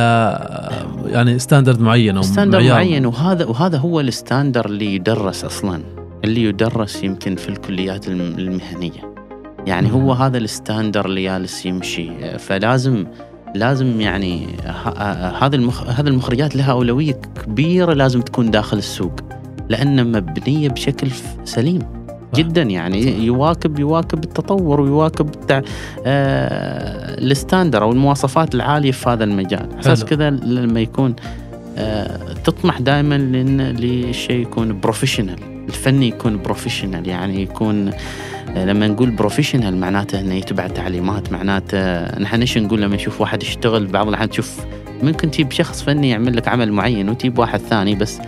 [SPEAKER 2] يعني standard معين أو
[SPEAKER 1] standard معين وهذا وهذا هو ال standard اللي يدرس أصلا اللي يدرس يمكن في الكليات المهنية. يعني هو هذا ال standard اللي جالس يمشي. فلازم لازم يعني هذا المخ... هذه المخرجات لها أولوية كبيرة لازم تكون داخل السوق لأنها مبنية بشكل سليم جدا يعني يواكب يواكب التطور ويواكب التع... آه ال standard أو المواصفات العالية في هذا المجال. أساس كذا لما يكون آه تطمح دائما لأن للشيء يكون professional الفني يكون professional يعني يكون لما نقول professional معناته إنه يتبع تعليمات معناته نحن إيش نقول لما نشوف واحد يشتغل بعض الأحيان؟ تشوف ممكن تجيب شخص فني يعمل لك عمل معين وتجيب واحد ثاني بس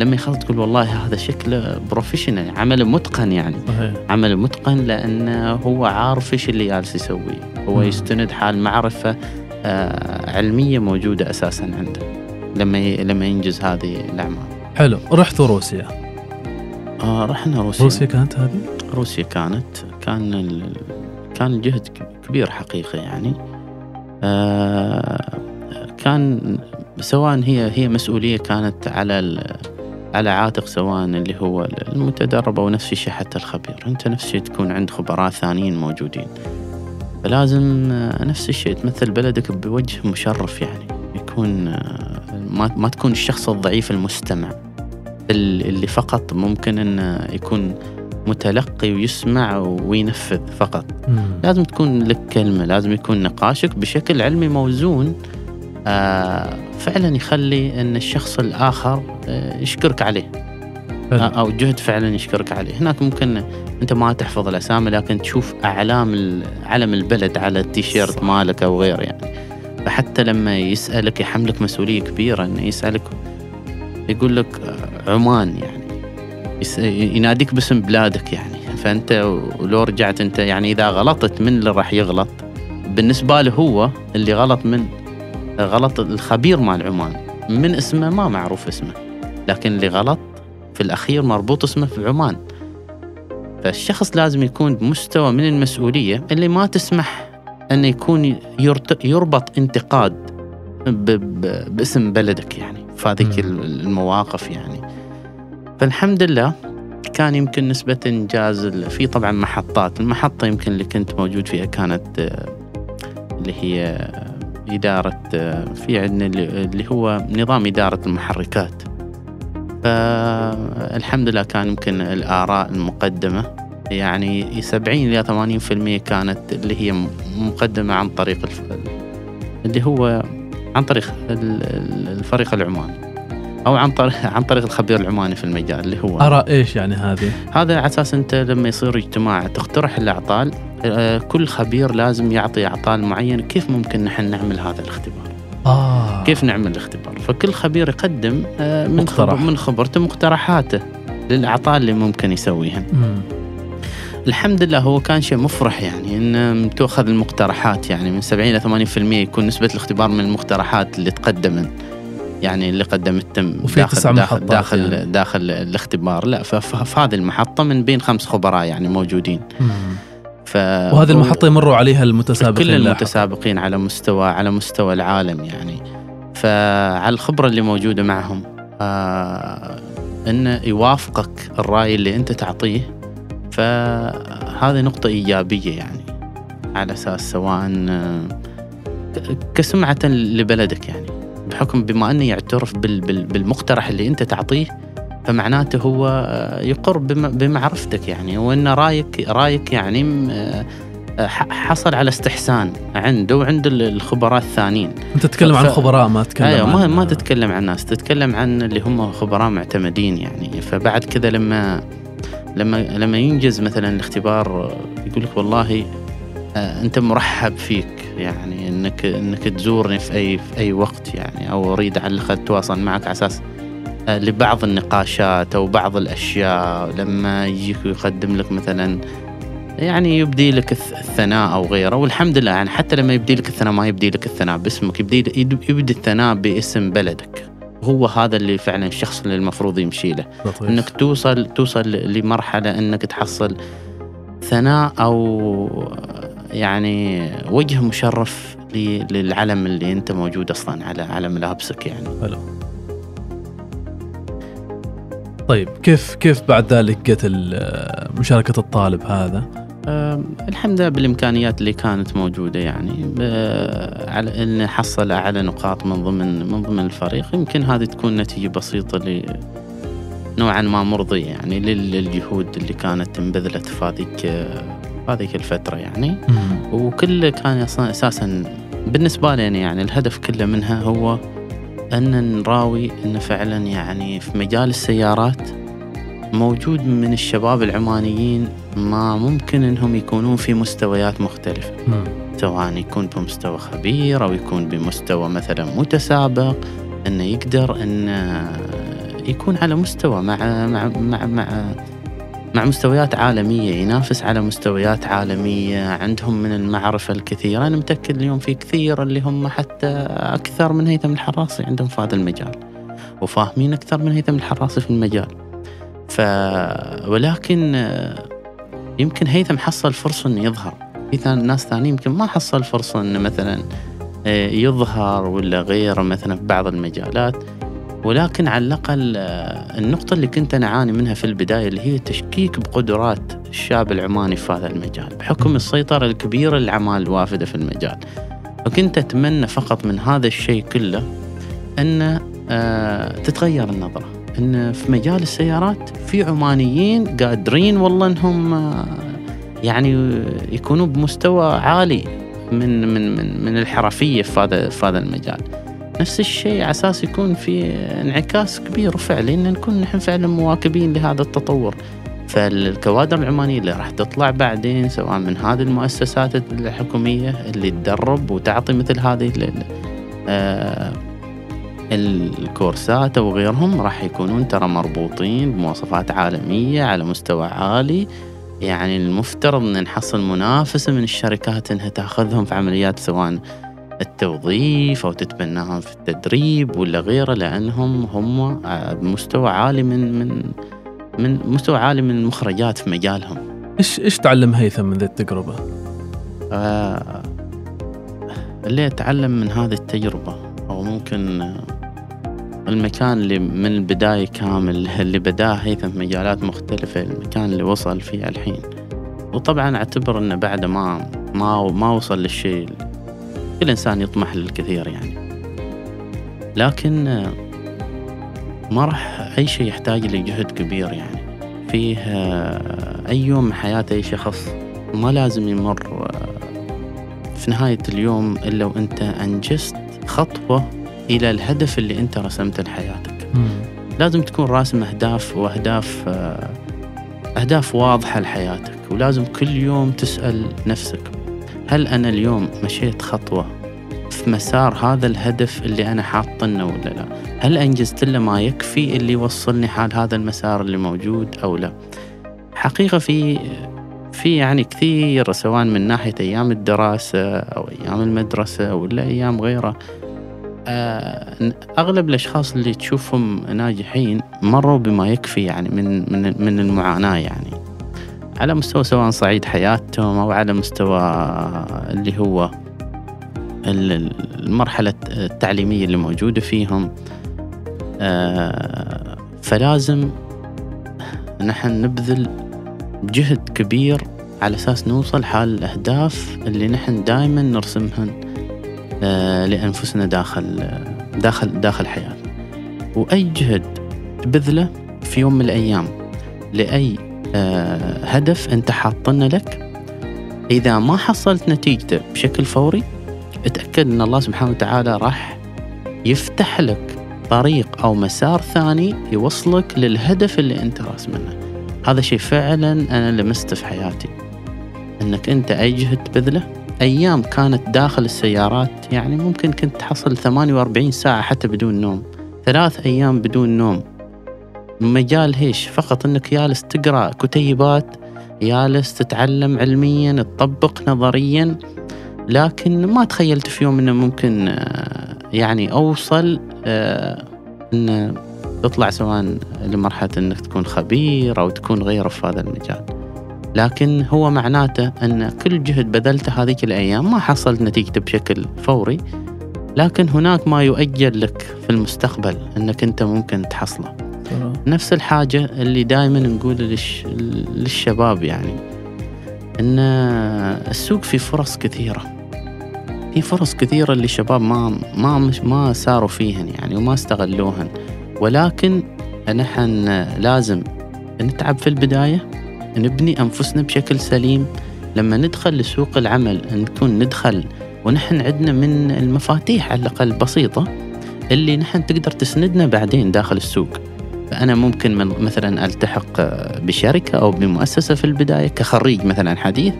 [SPEAKER 1] لما يخلص تقول والله هذا شكله بروفيشنال عمل متقن يعني.
[SPEAKER 2] صحيح.
[SPEAKER 1] عمل متقن لأنه هو عارف إيش اللي جالس يسوي. هو يستند حال معرفة آه علمية موجودة أساسا عنده. لما لما ينجز هذه الأعمال.
[SPEAKER 2] حلو. رحت روسيا.
[SPEAKER 1] آه رحنا روسيا.
[SPEAKER 2] روسيا كانت هذه؟
[SPEAKER 1] روسيا كانت كان ال... كان الجهد كبير حقيقة يعني. آه كان سواء هي هي مسؤولية كانت على ال... على عاتق سواء اللي هو المتدرب أو نفس الشيء حتى الخبير. أنت نفس الشيء تكون عند خبراء ثانيين موجودين. فلازم نفس الشيء تمثل بلدك بوجه مشرف يعني. يكون ما, ما تكون الشخص الضعيف المستمع. اللي فقط ممكن انه يكون متلقي ويسمع وينفذ فقط.
[SPEAKER 2] مم.
[SPEAKER 1] لازم تكون لك كلمة لازم يكون نقاشك بشكل علمي موزون آه فعلا يخلي أن الشخص الآخر آه يشكرك عليه. آه أو جهد فعلا يشكرك عليه. هناك ممكن أنت ما تحفظ الأسامي لكن تشوف أعلام علم البلد على التيشيرت مالك أو غير يعني. فحتى لما يسألك يحملك مسؤولية كبيرة أنه يسألك يقول لك عمان يعني. يناديك باسم بلادك يعني. فأنت ولو رجعت أنت يعني إذا غلطت من اللي راح يغلط؟ بالنسبة له هو اللي غلط من غلط الخبير مال عمان. من اسمه ما معروف اسمه لكن اللي غلط في الأخير مربوط اسمه في عمان. فالشخص لازم يكون بمستوى من المسؤولية اللي ما تسمح انه يكون يربط انتقاد باسم بلدك يعني. في هذيك المواقف يعني. فالحمد لله كان يمكن نسبة إنجاز في طبعا محطات. المحطة يمكن اللي كنت موجود فيها كانت آه، اللي هي إدارة آه، في عندنا اللي هو نظام إدارة المحركات. فالحمد لله كان يمكن الآراء المقدمة. يعني 70 إلى 80% كانت اللي هي مقدمة عن طريق اللي هو عن طريق الفريق العماني. أو عن طريق عن طريق الخبير العماني في المجال اللي هو
[SPEAKER 2] أرى إيش يعني هذه؟
[SPEAKER 1] هذا على أساس أنت لما يصير اجتماع تقترح الأعطال آه، كل خبير لازم يعطي أعطال معين كيف ممكن نحن نعمل هذا الاختبار؟
[SPEAKER 2] آه.
[SPEAKER 1] كيف نعمل الاختبار؟ فكل خبير يقدم آه، من
[SPEAKER 2] مقترح.
[SPEAKER 1] من خبرته مقترحاته للأعطال اللي ممكن يسويها. الحمد لله هو كان شيء مفرح يعني إن تؤخذ المقترحات يعني من 70 إلى 80% يكون نسبة الاختبار من المقترحات اللي تقدمت يعني اللي قدمتم
[SPEAKER 2] وفي
[SPEAKER 1] داخل
[SPEAKER 2] تسع
[SPEAKER 1] داخل
[SPEAKER 2] محطات
[SPEAKER 1] داخل,
[SPEAKER 2] يعني.
[SPEAKER 1] داخل الاختبار. لا ففي هذه المحطة من بين خمس خبراء يعني موجودين. ف
[SPEAKER 2] وهذه المحطة يمروا عليها المتسابقين
[SPEAKER 1] كل المتسابقين على مستوى على مستوى العالم يعني. فعلى الخبرة اللي موجودة معهم آه انه يوافقك الرأي اللي أنت تعطيه. فهذه نقطة إيجابية يعني. على أساس سواء كسمعة لبلدك يعني. بحكم بما أنه يعترف بالمقترح اللي أنت تعطيه فمعناته هو يقر بمعرفتك يعني وإن رأيك رأيك يعني حصل على استحسان عنده وعند الخبراء الثانيين.
[SPEAKER 2] أنت تتكلم ف... عن خبراء ما تتكلم
[SPEAKER 1] أيوة
[SPEAKER 2] ما,
[SPEAKER 1] عن... ما تتكلم عن الناس تتكلم عن اللي هم خبراء معتمدين يعني. فبعد كذا لما لما لما ينجز مثلا الاختبار يقول لك والله آه، أنت مرحب فيك. يعني انك إنك تزورني في اي في أي وقت يعني أو أريد على الأقل أتواصل معك على أساس آه، لبعض النقاشات أو بعض الأشياء. لما يجيك ويقدم لك مثلا يعني يبدي لك الثناء أو غيره. والحمد لله يعني حتى لما يبدي لك الثناء ما يبدي لك الثناء باسمك يبدي يبدي الثناء باسم بلدك. هو هذا اللي فعلا الشخص اللي المفروض يمشي له. لطيف. إنك توصل توصل لمرحلة إنك تحصل ثناء أو يعني وجه مشرف للعلم اللي انت موجود أصلا على على ملابسك يعني. حلو.
[SPEAKER 2] طيب كيف كيف بعد ذلك جت مشاركة الطالب هذا؟
[SPEAKER 1] الحمد لله بالإمكانيات اللي كانت موجودة يعني. على إن حصل اعلى نقاط من ضمن من ضمن الفريق يمكن هذه تكون نتيجة بسيطة ل نوعا ما مرضية يعني للجهود اللي كانت انبذلت في هذيك في هذيك الفترة يعني. وكل كان أساسا بالنسبة لي يعني الهدف كله منها هو أن نراوي أن فعلا يعني في مجال السيارات موجود من الشباب العمانيين ما ممكن إنهم يكونون في مستويات مختلفة. سواء يكون بمستوى خبير أو يكون بمستوى مثلا متسابق أنه يقدر انه يكون على مستوى مع مع مع مع, مع مستويات عالمية ينافس على مستويات عالمية عندهم من المعرفة الكثيرة. أنا متأكد اليوم في كثير اللي هم حتى أكثر من هيثم الحراصي عندهم في هذا المجال وفاهمين أكثر من هيثم الحراصي في المجال. ف ولكن يمكن هيثم حصل فرصة إنه يظهر. في ناس ثانيين يمكن ما حصل فرصة إنه مثلا يظهر ولا غيره مثلا في بعض المجالات. ولكن على الأقل آه، النقطة اللي كنت أنا أعاني منها في البداية اللي هي تشكيك بقدرات الشاب العماني في هذا المجال بحكم السيطرة الكبيرة للأعمال الوافدة في المجال وكنت أتمنى فقط من هذا الشيء كله أن آه، تتغير النظرة أن في مجال السيارات في عمانيين قادرين والله أنهم آه، يعني يكونوا بمستوى عالي من من من من الحرفية في هذا في هذا المجال. نفس الشيء على أساس يكون في انعكاس كبير وفعلي إن نكون نحن فعلا مواكبين لهذا التطور. فالكوادر العمانية اللي راح تطلع بعدين سواء من هذه المؤسسات الحكومية اللي تدرب وتعطي مثل هذه آه، الكورسات أو غيرهم راح يكونون ترى مربوطين بمواصفات عالمية على مستوى عالي يعني المفترض إن نحصل منافسة من الشركات إنها تأخذهم في عمليات سواء التوظيف أو تتبناهم في التدريب ولا غيره لأنهم هم بمستوى عالي من من من مستوى عالي من المخرجات في مجالهم.
[SPEAKER 2] إيش إيش تعلم هيثم من ذي التجربة؟
[SPEAKER 1] آه اللي أتعلم من هذه التجربة أو ممكن المكان اللي من البداية كامل اللي بداه هيثم في مجالات مختلفة المكان اللي وصل فيه الحين وطبعا أعتبر إنه بعد ما ما ما وصل للشيء كل إنسان يطمح للكثير يعني. لكن ما راح أي شيء يحتاج لجهد كبير يعني. فيه أي يوم من حياة أي شخص ما لازم يمر في نهاية اليوم إلا وأنت أنجزت خطوة إلى الهدف اللي أنت رسمته لحياتك. مم. لازم تكون راسم أهداف وأهداف آه، أهداف واضحة لحياتك. ولازم كل يوم تسأل نفسك هل أنا اليوم مشيت خطوة في مسار هذا الهدف اللي أنا حاطنه ولا لا؟ هل أنجزت له ما يكفي اللي يوصلني حال هذا المسار اللي موجود أو لا؟ حقيقة في في يعني كثير سواء من ناحية أيام الدراسة أو أيام المدرسة ولا أيام غيرها آه، أغلب الأشخاص اللي تشوفهم ناجحين مروا بما يكفي يعني من من من المعاناة يعني. على مستوى سواء صعيد حياتهم أو على مستوى اللي هو المرحلة التعليمية اللي موجودة فيهم. آه، فلازم نحن نبذل جهد كبير على أساس نوصل حال الأهداف اللي نحن دائما نرسمهن آه، لأنفسنا داخل داخل داخل حياتنا. وأي جهد تبذله في يوم من الأيام لأي آه، هدف أنت حاطنه لك. إذا ما حصلت نتيجته بشكل فوري اتأكد إن الله سبحانه وتعالى راح يفتح لك طريق أو مسار ثاني يوصلك للهدف اللي أنت راسمه. هذا شيء فعلا أنا لمسته في حياتي. إنك أنت اي جهد تبذله أيام كانت داخل السيارات يعني ممكن كنت تحصل 48 ساعة حتى بدون نوم. ثلاث أيام بدون نوم. مجال هيش فقط إنك جالس تقرأ كتيبات جالس تتعلم علميا تطبق نظريا لكن ما تخيلت في يوم إنه ممكن آه، يعني أوصل آه، ان تطلع سواء لمرحلة إنك تكون خبير أو تكون غيره في هذا المجال. لكن هو معناته إن كل جهد بذلته هذيك الأيام ما حصلت نتيجته بشكل فوري لكن هناك ما يؤجل لك في المستقبل إنك أنت ممكن تحصله. نفس الحاجة اللي دائما نقول للش... للشباب يعني إن السوق فيه فرص كثيرة. في فرص كثيرة اللي الشباب ما ما مش ما ساروا فيهن يعني وما استغلوهن. ولكن نحن لازم نتعب في البداية نبني أنفسنا بشكل سليم. لما ندخل لسوق العمل نكون ندخل ونحن عندنا من المفاتيح على الأقل بسيطة اللي نحن تقدر تسندنا بعدين داخل السوق. فأنا ممكن من مثلا ألتحق بشركة أو بمؤسسة في البداية كخريج مثلا حديث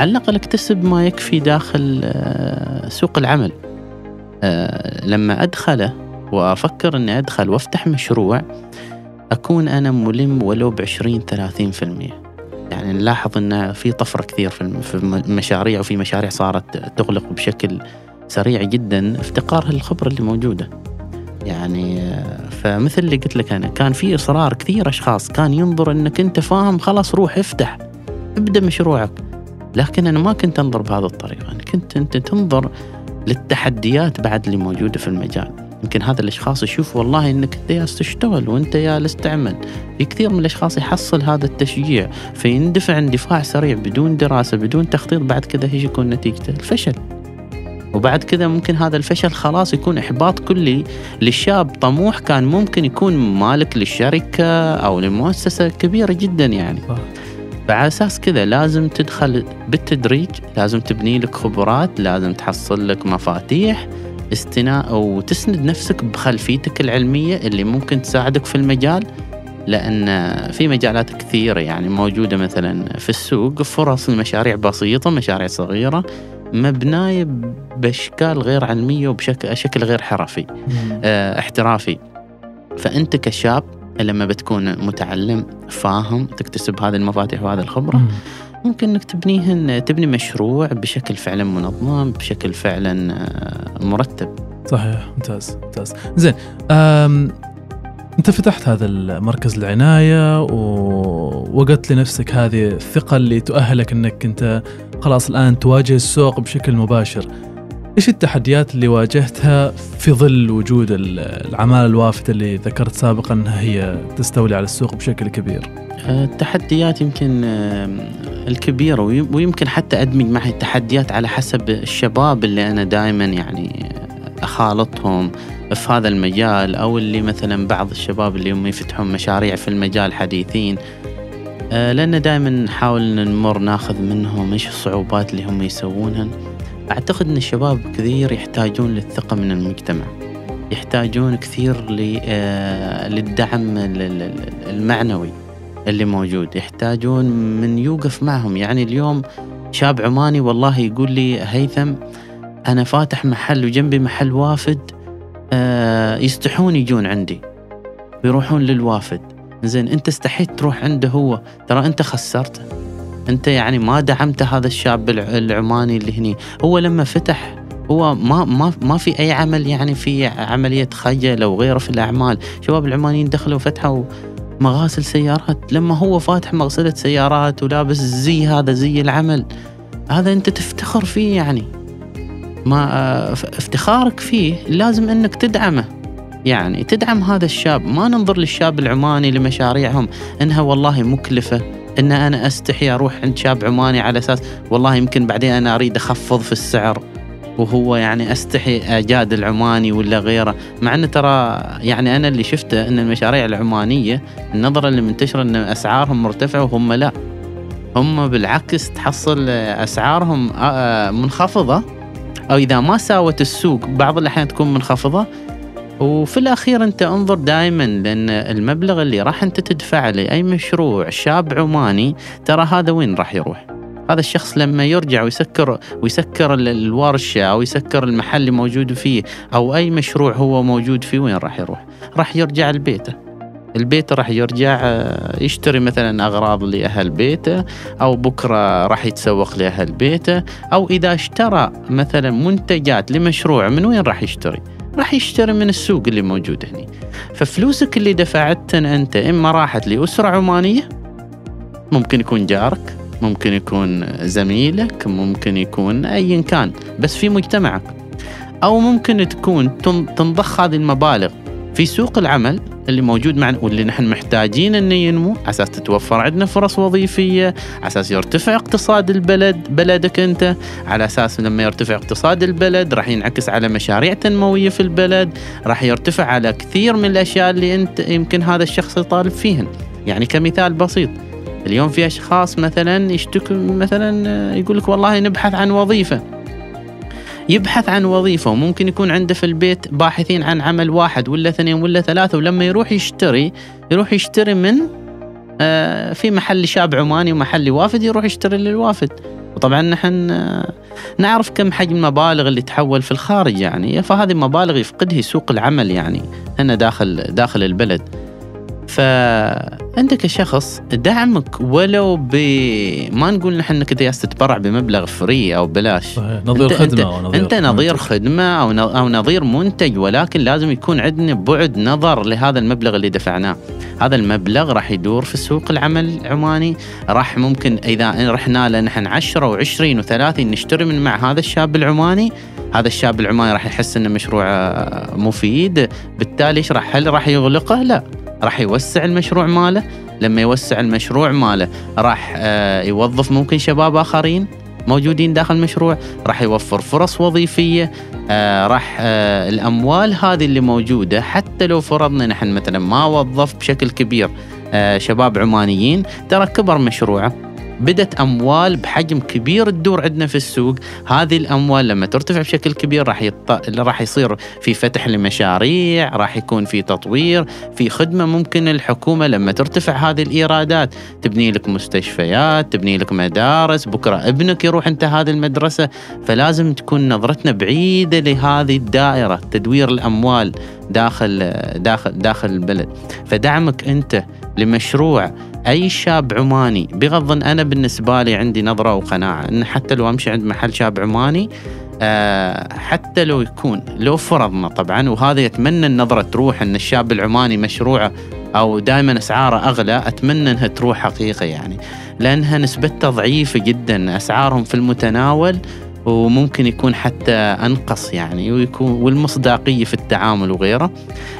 [SPEAKER 1] على الأقل أكتسب ما يكفي داخل آه، سوق العمل. آه، لما أدخله وأفكر أني أدخل وأفتح مشروع أكون أنا ملم ولو بعشرين ثلاثين في المية. يعني نلاحظ أن في طفرة كثير في المشاريع وفي مشاريع صارت تغلق بشكل سريع جدا افتقار الخبرة اللي موجودة. يعني فمثل اللي قلت لك أنا كان في إصرار كثير أشخاص كان ينظر إنك أنت فاهم خلاص روح افتح ابدأ مشروعك. لكن أنا ما كنت أنظر بهذه الطريقة أنا كنت أنت تنظر للتحديات بعد اللي موجودة في المجال. يمكن هذا الأشخاص يشوف والله إنك أنت جالس تشتغل وأنت جالس تعمل في كثير من الأشخاص يحصل هذا التشجيع فيندفع اندفاع سريع بدون دراسة بدون تخطيط بعد كذا إيش يكون نتيجته الفشل. وبعد كذا ممكن هذا الفشل خلاص يكون إحباط كلي للشاب. طموح كان ممكن يكون مالك للشركة أو لمؤسسة كبيرة جدا يعني. فعلى أساس كذا لازم تدخل بالتدريج لازم تبني لك خبرات لازم تحصل لك مفاتيح استناء أو تسند نفسك بخلفيتك العلمية اللي ممكن تساعدك في المجال. لأن في مجالات كثيرة يعني موجودة مثلا في السوق فرص لمشاريع بسيطة مشاريع صغيرة. مبناية بأشكال غير علمية وبشكل شكل غير حرفي آه احترافي. فأنت كشاب لما بتكون متعلم فاهم تكتسب هذه المفاتيح وهذه الخبرة مم. ممكن إنك تبنيهن تبني مشروع بشكل فعلا منظم بشكل فعلا آه، مرتب.
[SPEAKER 2] صحيح ممتاز ممتاز. زين أنت فتحت هذا المركز العناية ووجدت لنفسك هذه الثقة اللي تؤهلك إنك أنت خلاص الآن تواجه السوق بشكل مباشر إيش التحديات اللي واجهتها في ظل وجود العمالة الوافده اللي ذكرت سابقا إنها هي تستولي على السوق بشكل كبير؟
[SPEAKER 1] التحديات يمكن الكبيرة ويمكن حتى أدمج معي التحديات على حسب الشباب اللي أنا دائما يعني أخالطهم في هذا المجال أو اللي مثلا بعض الشباب اللي هم يفتحون مشاريع في المجال حديثين. آه، لأن دائما نحاول نمر ناخذ منهم إيش الصعوبات اللي هم يسوونها أعتقد أن الشباب كثير يحتاجون للثقة من المجتمع. يحتاجون كثير آه، للدعم المعنوي اللي موجود. يحتاجون من يوقف معهم. يعني اليوم شاب عماني والله يقول لي هيثم أنا فاتح محل وجنبي محل وافد يستحون يجون عندي. ويروحون للوافد. زين انت استحيت تروح عنده هو. ترى انت خسرته. انت يعني ما دعمت هذا الشاب العماني اللي هني. هو لما فتح هو ما ما ما في أي عمل يعني في عملية خجل أو غيره في الأعمال. شباب العمانيين دخلوا فتحوا مغاسل سيارات. لما هو فاتح مغسلة سيارات ولابس زي هذا زي العمل هذا انت تفتخر فيه يعني. ما افتخارك فيه لازم انك تدعمه. يعني تدعم هذا الشاب. ما ننظر للشاب العماني لمشاريعهم. انها والله مكلفة. إن أنا أستحي أروح عند شاب عماني على أساس والله يمكن بعدين أنا أريد أخفض في السعر. وهو يعني أستحي أجاد العماني ولا غيره. مع انه ترى يعني أنا اللي شفته إن المشاريع العمانية النظرة اللي منتشرة إن أسعارهم مرتفعة وهم لا. هم بالعكس تحصل أسعارهم منخفضة. أو إذا ما ساوت السوق بعض الأحيان تكون منخفضة وفي الأخير أنت انظر دائما لأن المبلغ اللي راح أنت تدفعه لأي مشروع شاب عماني ترى هذا وين راح يروح؟ هذا الشخص لما يرجع ويسكر ويسكر الورشة أو يسكر المحل اللي موجود فيه أو أي مشروع هو موجود فيه وين راح يروح؟ راح يرجع لبيته. البيت راح يرجع آه، يشتري مثلا أغراض لأهل بيته أو بكرة راح يتسوق لأهل بيته أو إذا اشترى مثلا منتجات لمشروع من وين راح يشتري؟ راح يشتري من السوق اللي موجود هنا ففلوسك اللي دفعتن أنت إما راحت لأسرة عمانية ممكن يكون جارك ممكن يكون زميلك ممكن يكون أيا كان بس في مجتمعك. أو ممكن تكون تنضخ هذه المبالغ. في سوق العمل اللي موجود معنا واللي نحن محتاجين إنه ينمو على أساس تتوفر عندنا فرص وظيفية على أساس يرتفع اقتصاد البلد بلدك أنت على أساس لما يرتفع اقتصاد البلد راح ينعكس على مشاريع تنموية في البلد راح يرتفع على كثير من الأشياء اللي أنت يمكن هذا الشخص يطالب فيهن. يعني كمثال بسيط اليوم في أشخاص مثلا يشتكوا مثلا يقول لك والله نبحث عن وظيفة. يبحث عن وظيفة وممكن يكون عنده في البيت باحثين عن عمل واحد ولا اثنين ولا ثلاثة ولما يروح يشتري يروح يشتري من آه، في محل شاب عماني ومحل وافد يروح يشتري للوافد. وطبعا نحن آه، نعرف كم حجم المبالغ اللي تحول في الخارج يعني فهذه مبالغ يفقدها سوق العمل يعني هنا داخل داخل البلد. فانت كشخص دعمك ولو ب ما نقول نحن إنك جالس تتبرع بمبلغ فري أو بلاش.
[SPEAKER 3] صحيح. نظير
[SPEAKER 1] انت
[SPEAKER 3] خدمة
[SPEAKER 1] انت,
[SPEAKER 3] أو نظير
[SPEAKER 1] أنت نظير خدمة أو أو نظير منتج ولكن لازم يكون عندنا بعد نظر لهذا المبلغ اللي دفعناه. هذا المبلغ راح يدور في سوق العمل العماني راح ممكن إذا رحنا له نحن 10 و20 و30 نشتري من مع هذا الشاب العماني. هذا الشاب العماني راح يحس إنه مشروع مفيد. بالتالي إيش راح هل راح يغلقه؟ لا. راح يوسع المشروع ماله. لما يوسع المشروع ماله راح آه، يوظف ممكن شباب آخرين موجودين داخل المشروع. راح يوفر فرص وظيفية آه راح آه الأموال هذه اللي موجودة حتى لو فرضنا نحن مثلا ما وظف بشكل كبير آه شباب عمانيين ترى كبر مشروعه. بدت أموال بحجم كبير تدور عندنا في السوق. هذه الأموال لما ترتفع بشكل كبير راح يط... راح يصير في فتح لمشاريع راح يكون في تطوير في خدمة ممكن الحكومة لما ترتفع هذه الإيرادات. تبني لك مستشفيات تبني لك مدارس بكرة ابنك يروح انت هذه المدرسة. فلازم تكون نظرتنا بعيدة لهذه الدائرة تدوير الأموال داخل داخل داخل البلد. فدعمك أنت لمشروع أي شاب عماني. بغض أنا بالنسبة لي عندي نظرة وقناعة إن حتى لو أمشي عند محل شاب عماني أه حتى لو يكون لو فرضنا طبعا وهذا يتمنى النظرة تروح إن الشاب العماني مشروعه أو دائما أسعاره أغلى أتمنى إنها تروح حقيقه يعني. لأنها نسبتها ضعيفه جدا أسعارهم في المتناول وممكن يكون حتى أنقص يعني ويكون والمصداقية في التعامل وغيره.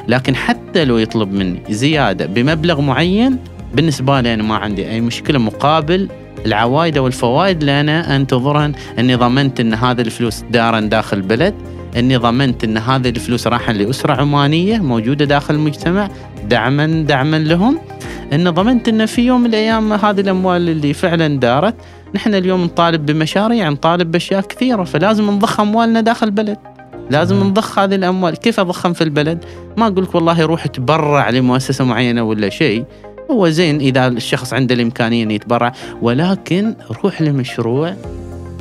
[SPEAKER 1] لكن حتى لو يطلب مني زيادة بمبلغ معين بالنسبة لي أنا ما عندي أي مشكلة مقابل العوائد أو الفوائد اللي أنا أنتظرها أني ضمنت أن هذه الفلوس دارا داخل البلد أني ضمنت أن هذه الفلوس راحة لأسرة عمانية موجودة داخل المجتمع دعما دعما لهم. أن ضمنت أن في يوم من الأيام هذه الأموال اللي فعلا دارت نحن اليوم نطالب بمشاريع نطالب بأشياء كثيرة فلازم نضخ أموالنا داخل البلد لازم نضخ هذه الأموال. كيف اضخم في البلد؟ ما أقول لك والله روح تبرع لمؤسسة معينة ولا شيء. هو زين إذا الشخص عنده الإمكانية إنه يتبرع ولكن روح لمشروع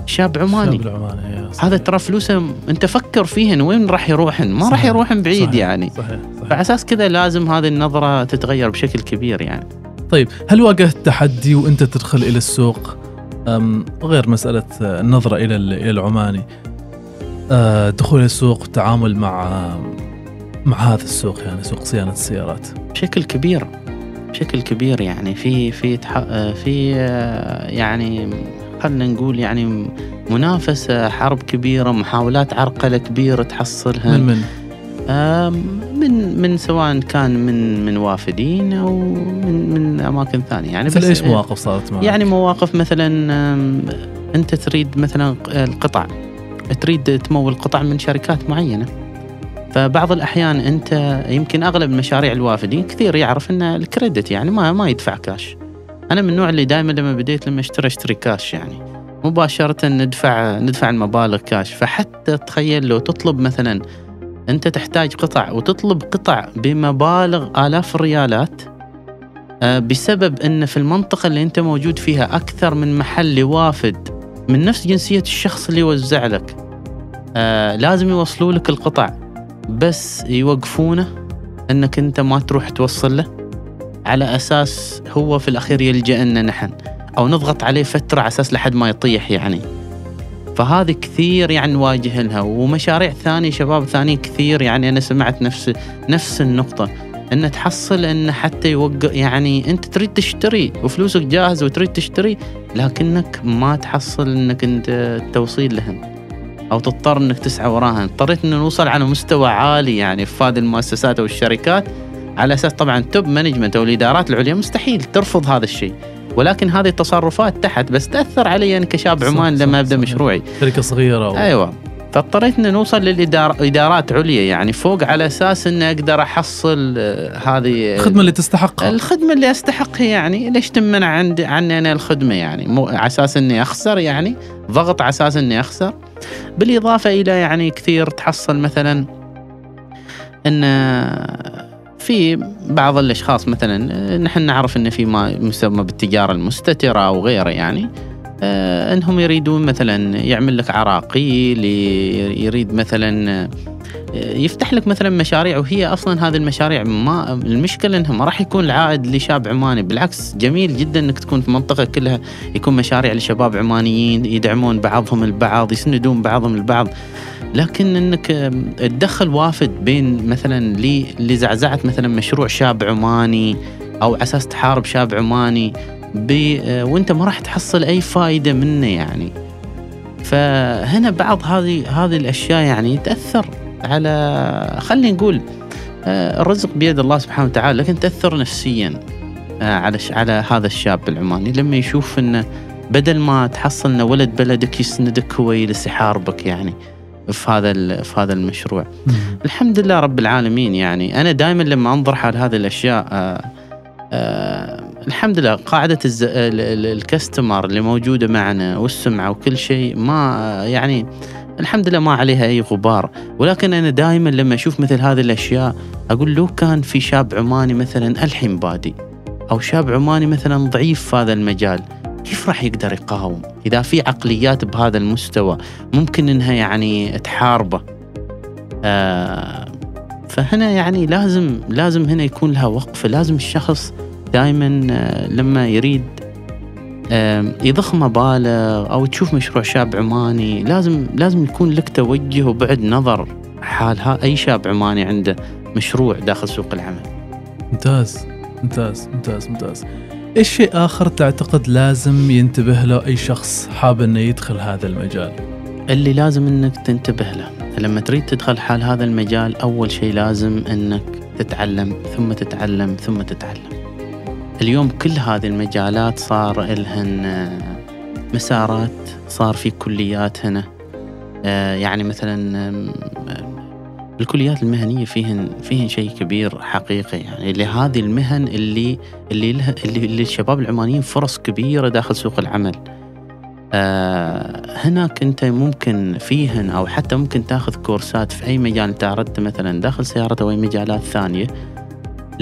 [SPEAKER 1] شاب عماني.
[SPEAKER 3] شاب العماني
[SPEAKER 1] هذا ترى فلوسه أنت فكر فيهن وين راح يروحن؟ ما راح يروحن بعيد
[SPEAKER 3] صحيح.
[SPEAKER 1] يعني.
[SPEAKER 3] صحيح. صحيح.
[SPEAKER 1] فعلى أساس كذا لازم هذه النظرة تتغير بشكل كبير يعني.
[SPEAKER 3] طيب هل واجهت تحدي وأنت تدخل إلى السوق؟ غير مسألة النظرة إلى إلى العماني. أه دخول السوق تعامل مع مع هذا السوق يعني سوق صيانة السيارات.
[SPEAKER 1] بشكل كبير بشكل كبير يعني. في في في يعني خلينا نقول يعني منافسة حرب كبيرة محاولات عرقلة كبيرة تحصلها.
[SPEAKER 3] من من؟
[SPEAKER 1] من من سواء كان من من وافدين أو من من أماكن ثانية. يعني
[SPEAKER 3] مثل
[SPEAKER 1] بس
[SPEAKER 3] إيش مواقف صارت معك؟
[SPEAKER 1] يعني مواقف مثلا أنت تريد مثلا القطع. تريد تمول قطع من شركات معينة. فبعض الأحيان أنت يمكن أغلب مشاريع الوافدين كثير يعرف إن الكريدت يعني ما ما يدفع كاش. أنا من النوع اللي دائما لما بديت لما اشتري اشتري كاش يعني. مباشرة ندفع ندفع المبالغ كاش. فحتى تخيل لو تطلب مثلا أنت تحتاج قطع وتطلب قطع بمبالغ آلاف الريالات آه، بسبب أن في المنطقة اللي أنت موجود فيها أكثر من محل لوافد من نفس جنسية الشخص اللي يوزع لك. آه لازم يوصلوا لك القطع بس يوقفونه أنك أنت ما تروح توصل له. على أساس هو في الأخير يلجأ لنا نحن أو نضغط عليه فترة على أساس لحد ما يطيح يعني. فهذه كثير يعني نواجه لها. ومشاريع ثانية شباب ثانيين كثير يعني أنا سمعت نفس نفس النقطة. ان تحصل ان حتى يوقع يعني أنت تريد تشتري وفلوسك جاهز وتريد تشتري لكنك ما تحصل إنك أنت توصيل لهم. أو تضطر إنك تسعى وراها اضطريت ان نوصل على مستوى عالي يعني في هذه المؤسسات أو الشركات على أساس طبعا top management أو الإدارات العليا مستحيل ترفض هذا الشيء. ولكن هذه التصرفات تحت بس تأثر علي أنا كشاب
[SPEAKER 3] صح،
[SPEAKER 1] عمان
[SPEAKER 3] صح،
[SPEAKER 1] لما
[SPEAKER 3] أبدأ.
[SPEAKER 1] مشروعي.
[SPEAKER 3] شركة صغيرة و...
[SPEAKER 1] أيوه. فاضطريت ان نوصل للادارات عليا يعني فوق على أساس إني أقدر أحصل آه، هذه
[SPEAKER 3] الخدمة اللي تستحقها.
[SPEAKER 1] الخدمة اللي أستحقها يعني ليش تمنع عندي عني أنا الخدمة يعني؟ مو على أساس إني أخسر يعني؟ ضغط على أساس إني أخسر. بالإضافة إلى يعني كثير تحصل مثلا إن في بعض الأشخاص مثلا نحن نعرف إن في ما يسمى بالتجارة المستترة أو غيره يعني آه، إنهم يريدون مثلا يعمل لك عراقيل يريد مثلا آه، يفتح لك مثلا مشاريع وهي أصلا هذه المشاريع ما المشكلة انها ما راح يكون العائد لشاب عماني بالعكس جميل جدا إنك تكون في منطقة كلها يكون مشاريع لشباب عمانيين يدعمون بعضهم البعض يسندون بعضهم البعض. لكن إنك تدخل وافد بين مثلا لزعزعة مثلا مشروع شاب عماني أو أساس تحارب شاب عماني آه، وأنت ما راح تحصل أي فائده منه يعني. فهنا بعض هذه هذه الأشياء يعني تأثر على خلينا نقول آه، الرزق بيد الله سبحانه وتعالى لكن تأثر نفسيا آه، على على هذا الشاب العماني. لما يشوف إنه بدل ما تحصل ولد بلدك يسندك هو يحاربك يعني في هذا في هذا المشروع. الحمد لله رب العالمين يعني. أنا دائما لما أنظر على هذه الأشياء آه آه الحمد لله قاعدة الز... ال- ال- الكستمر اللي موجودة معنا والسمعة وكل شيء ما آه، يعني الحمد لله ما عليها أي غبار. ولكن أنا دائما لما أشوف مثل هذه الأشياء أقول لو كان في شاب عماني مثلا ألحين بادي أو شاب عماني مثلا ضعيف في هذا المجال كيف راح يقدر يقاوم؟ إذا في عقليات بهذا المستوى ممكن إنها يعني تحاربه. آه فهنا يعني لازم لازم هنا يكون لها وقفه لازم الشخص دائما آه لما يريد آه يضخ مبالغ أو تشوف مشروع شاب عماني لازم لازم يكون لك توجه وبعد نظر حال ها أي شاب عماني عنده مشروع داخل سوق العمل.
[SPEAKER 3] ممتاز ممتاز ممتاز ممتاز. إيش شيء آخر تعتقد لازم ينتبه له أي شخص حاب إنه يدخل هذا المجال؟
[SPEAKER 1] اللي لازم إنك تنتبه له. لما تريد تدخل حال هذا المجال أول شيء لازم إنك تتعلم ثم تتعلم ثم تتعلم. اليوم كل هذه المجالات صار لهن آه، مسارات صار في كليات هنا. آه، يعني مثلا الكليات المهنية فيهن فيهن شيء كبير حقيقي يعني لهذه المهن اللي اللي لها اللي, اللي الشباب العمانيين فرص كبيرة داخل سوق العمل. آه هناك انت ممكن فيهن أو حتى ممكن تاخذ كورسات في أي مجال انت اردت مثلا داخل سيارة أو أي مجالات ثانية.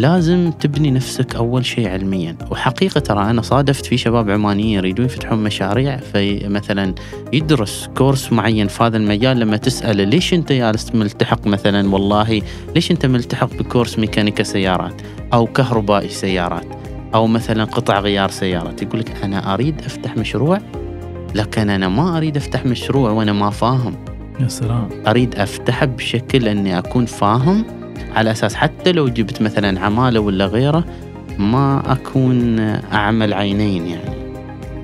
[SPEAKER 1] لازم تبني نفسك أول شيء علميا. وحقيقة ترى أنا صادفت في شباب عمانيين يريدون يفتحون مشاريع في مثلا يدرس كورس معين في هذا المجال لما تسأله ليش أنت جالس ملتحق مثلا والله ليش أنت ملتحق بكورس ميكانيكا سيارات أو كهربائي سيارات أو مثلا قطع غيار سيارات؟ يقول لك أنا أريد أفتح مشروع لكن أنا ما أريد أفتح مشروع وأنا ما فاهم.
[SPEAKER 3] يا سلام.
[SPEAKER 1] أريد أفتحه بشكل أني أكون فاهم على أساس حتى لو جبت مثلا عمالة ولا غيرة ما أكون اعمل عينين يعني.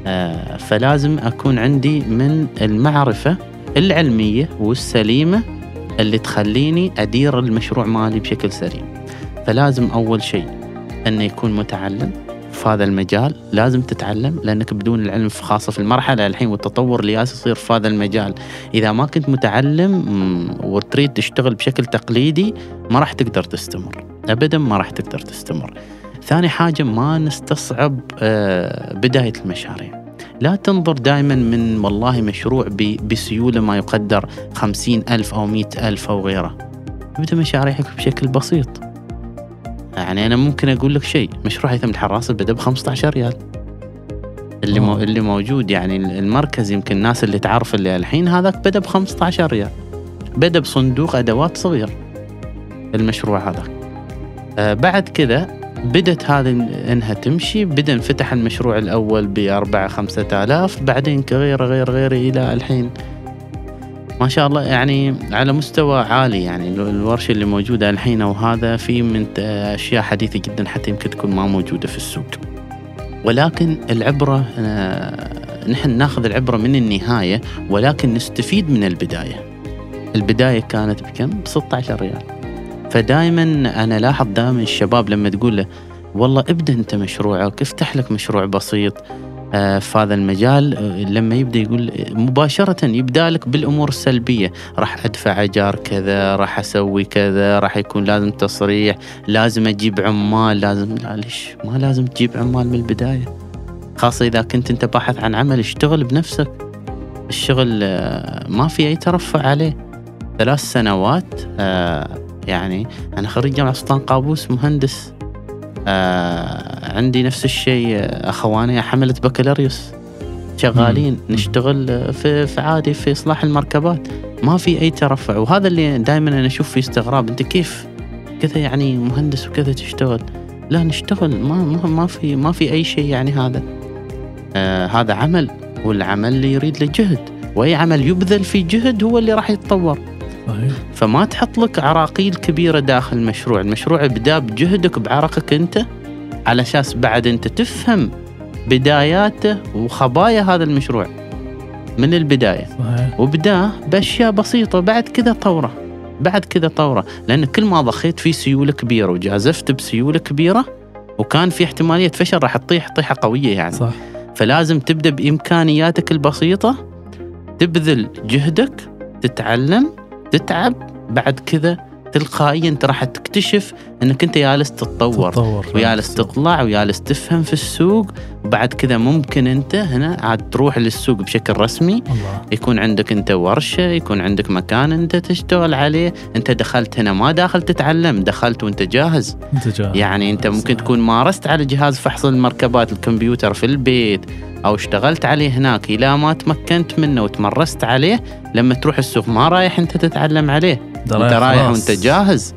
[SPEAKER 1] آه فلازم أكون عندي من المعرفة العلمية والسليمة اللي تخليني أدير المشروع مالي بشكل سليم. فلازم أول شيء انه يكون متعلم. في هذا المجال لازم تتعلم لأنك بدون العلم خاصة في المرحلة الحين والتطور اللي يصير في هذا المجال. إذا ما كنت متعلم وتريد تشتغل بشكل تقليدي ما راح تقدر تستمر. ابدا ما راح تقدر تستمر. ثاني حاجة ما نستصعب آه، بداية المشاريع. لا تنظر دائما من والله مشروع بسيولة ما يقدر خمسين ألف أو مئة ألف أو غيره. ابدأ مشاريعك بشكل بسيط. يعني أنا ممكن أقول لك شيء. مشروع هيثم الحراس بدأ ب 15 ريال. اللي مو اللي موجود يعني المركز يمكن الناس اللي تعرف اللي الحين هذاك بدا ب 15 ريال. بدا بصندوق أدوات صغير. المشروع هذا. آه بعد كذا بدت هذه إنها تمشي. بدا انفتح المشروع الأول ب 4 5000 بعدين غير غير غير إلى الحين ما شاء الله يعني على مستوى عالي يعني الورشة اللي موجودة الحين وهذا في من أشياء حديثة جدا حتى يمكن تكون ما موجودة في السوق. ولكن العبرة آه، نحن ناخذ العبرة من النهاية ولكن نستفيد من البداية. البداية كانت بكم؟ ب 16 ريال. فدائما أنا لاحظ دائما الشباب لما تقول له والله ابدأ أنت مشروعك افتح لك مشروع بسيط. في هذا المجال آه، لما يبدأ يقول مباشرة يبدأ لك بالأمور السلبية. راح أدفع أجار كذا راح أسوي كذا راح يكون لازم تصريح لازم أجيب عمال لازم لا ليش؟ ما لازم تجيب عمال من البداية. خاصة إذا كنت أنت باحث عن عمل اشتغل بنفسك. الشغل آه، ما في أي ترفع عليه. ثلاث سنوات يعني أنا خريج جامعة سلطان قابوس مهندس. آه عندي نفس الشيء أخواني حملة بكالوريوس. شغالين مم. نشتغل في, في عادي في إصلاح المركبات. ما في أي ترفع. وهذا اللي دائما أنا أشوف فيه استغراب. أنت كيف كذا يعني مهندس وكذا تشتغل؟ لا نشتغل. ما ما, ما في ما في أي شيء يعني هذا. آه هذا عمل والعمل اللي يريد له جهد وأي عمل يبذل فيه جهد هو اللي راح يتطور. صحيح. فما تحط لك عراقيل كبيرة داخل المشروع، المشروع بدا بجهدك بعرقك أنت على أساس بعد أنت تفهم بداياته وخبايا هذا المشروع. من البداية. صحيح. وبدا بأشياء بسيطة بعد كذا طورة. بعد كذا طورة. لأن كل ما ضخيت في سيولة كبيرة وجازفت بسيولة كبيرة وكان في احتمالية فشل راح تطيح طيحة قوية يعني. صح. فلازم تبدأ بإمكانياتك البسيطة. تبذل جهدك تتعلم تتعب بعد كذا تلقائيا أنت راح تكتشف إنك أنت جالس تتطور, تتطور وجالس تطلع وجالس تفهم في السوق وبعد كذا ممكن أنت هنا عاد تروح للسوق بشكل رسمي. الله. يكون عندك أنت ورشة يكون عندك مكان أنت تشتغل عليه. أنت دخلت هنا ما داخل تتعلم دخلت وأنت جاهز. أنت جاهز. يعني أنت ممكن تكون مارست على جهاز فحص المركبات الكمبيوتر في البيت. أو اشتغلت عليه هناك إلى ما تمكنت منه وتمرست عليه لما تروح السوق ما رايح أنت تتعلم عليه. أنت رايح وأنت جاهز.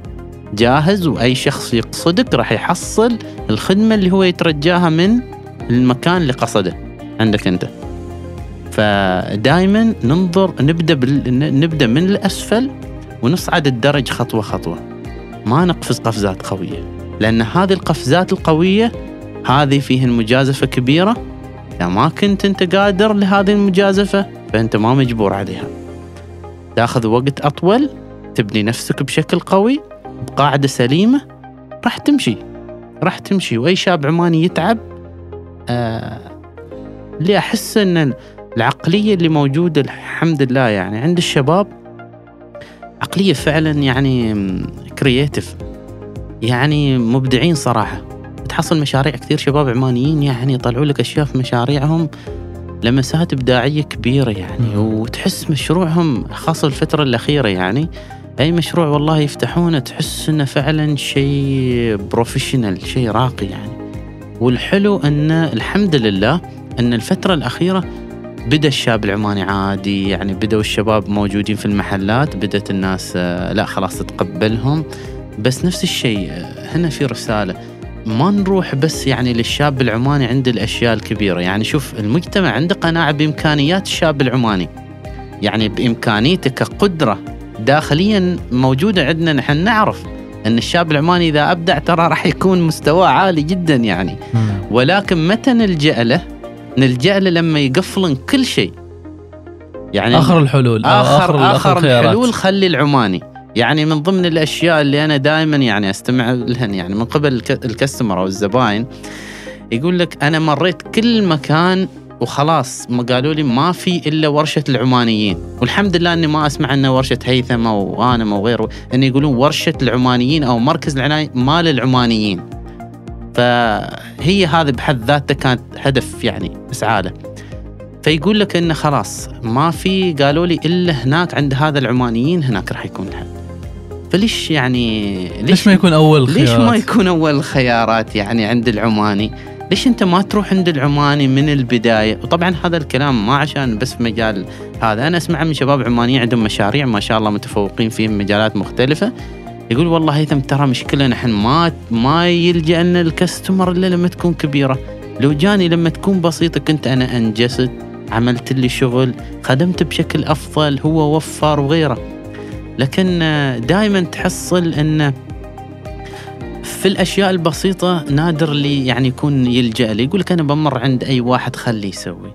[SPEAKER 1] جاهز وأي شخص يقصدك راح يحصل الخدمة اللي هو يترجاها من المكان اللي قصده عندك أنت. فدائما ننظر نبدأ بال... نبدأ من الأسفل ونصعد الدرج خطوة خطوة. ما نقفز قفزات قوية لأن هذه القفزات القوية هذه فيها المجازفة كبيرة إذا ما كنت أنت قادر لهذه المجازفة فأنت ما مجبور عليها. تاخذ وقت أطول تبني نفسك بشكل قوي بقاعدة سليمة راح تمشي. راح تمشي. وأي شاب عماني يتعب آه اللي أحس أن العقلية اللي موجودة الحمد لله يعني عند الشباب عقلية فعلا يعني creative يعني مبدعين صراحة. تحصل مشاريع كثير شباب عمانيين يعني يطلعوا لك أشياء في مشاريعهم لمسات إبداعية كبيرة يعني وتحس مشروعهم خاصة الفترة الأخيرة يعني أي مشروع والله يفتحونه تحس إنه فعلا شيء professional شيء راقي يعني. والحلو إن الحمد لله إن الفترة الأخيرة بدأ الشاب العماني عادي يعني بدأوا الشباب موجودين في المحلات بدأت الناس آه، لا خلاص تتقبلهم بس نفس الشيء آه، هنا في رسالة. ما نروح بس يعني للشاب العماني عند الأشياء الكبيرة. يعني شوف المجتمع عنده قناعة بإمكانيات الشاب العماني. يعني بإمكانيته كقدرة داخليا موجودة عندنا نحن نعرف إن الشاب العماني إذا أبدع ترى راح يكون مستواه عالي جدا يعني. ولكن متى نلجأ له؟ نلجأ له لما يقفلن كل شيء.
[SPEAKER 3] يعني آخر الحلول
[SPEAKER 1] آخر آخر, آخر الحلول خلي العماني. يعني من ضمن الأشياء اللي أنا دائما يعني أستمع لهن يعني من قبل الك- الكستمر أو الزباين يقول لك أنا مريت كل مكان وخلاص قالوا لي ما في إلا ورشة العمانيين. والحمد لله إني ما أسمع إنه ورشة هيثم أو غانم أو غيره ان يقولون ورشة العمانيين أو مركز العناية مال العمانيين. فهي هذا بحد ذاته كانت هدف يعني اسعى له فيقول لك انه خلاص ما في قالوا لي إلا هناك عند هذا العمانيين هناك راح يكون الحل فليش يعني
[SPEAKER 3] ليش ما يكون أول
[SPEAKER 1] ليش
[SPEAKER 3] خيارات؟
[SPEAKER 1] ما يكون أول الخيارات يعني عند العماني؟ ليش أنت ما تروح عند العماني من البداية؟ وطبعا هذا الكلام ما عشان بس في مجال هذا، أنا أسمع من شباب عمانيين عندهم مشاريع ما شاء الله متفوقين في مجالات مختلفة يقول والله هيثم ترى مشكلة نحن ما ما يلجأ لنا الكستمر إلا لما تكون كبيرة، لو جاني لما تكون بسيطة كنت أنا انجزت عملت لي شغل خدمت بشكل أفضل هو وفر وغيره. لكن دائما تحصل انه في الأشياء البسيطة نادر اللي يعني يكون يلجأ لي يقول لك أنا بمر عند أي واحد خليه يسوي.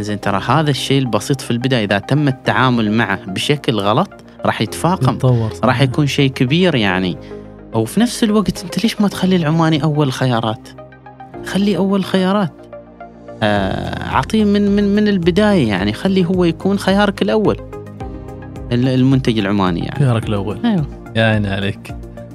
[SPEAKER 1] زين ترى هذا الشيء البسيط في البداية إذا تم التعامل معه بشكل غلط راح يتفاقم. راح يكون شيء كبير يعني. وفي نفس الوقت أنت ليش ما تخلي العماني أول خيارات؟ خلي أول خيارات. اعطيه من من من البداية يعني خلي هو يكون خيارك الأول ال- المنتج العماني يعني.
[SPEAKER 3] خيارك الأول.
[SPEAKER 1] أيوه.
[SPEAKER 3] يا عيني عليك.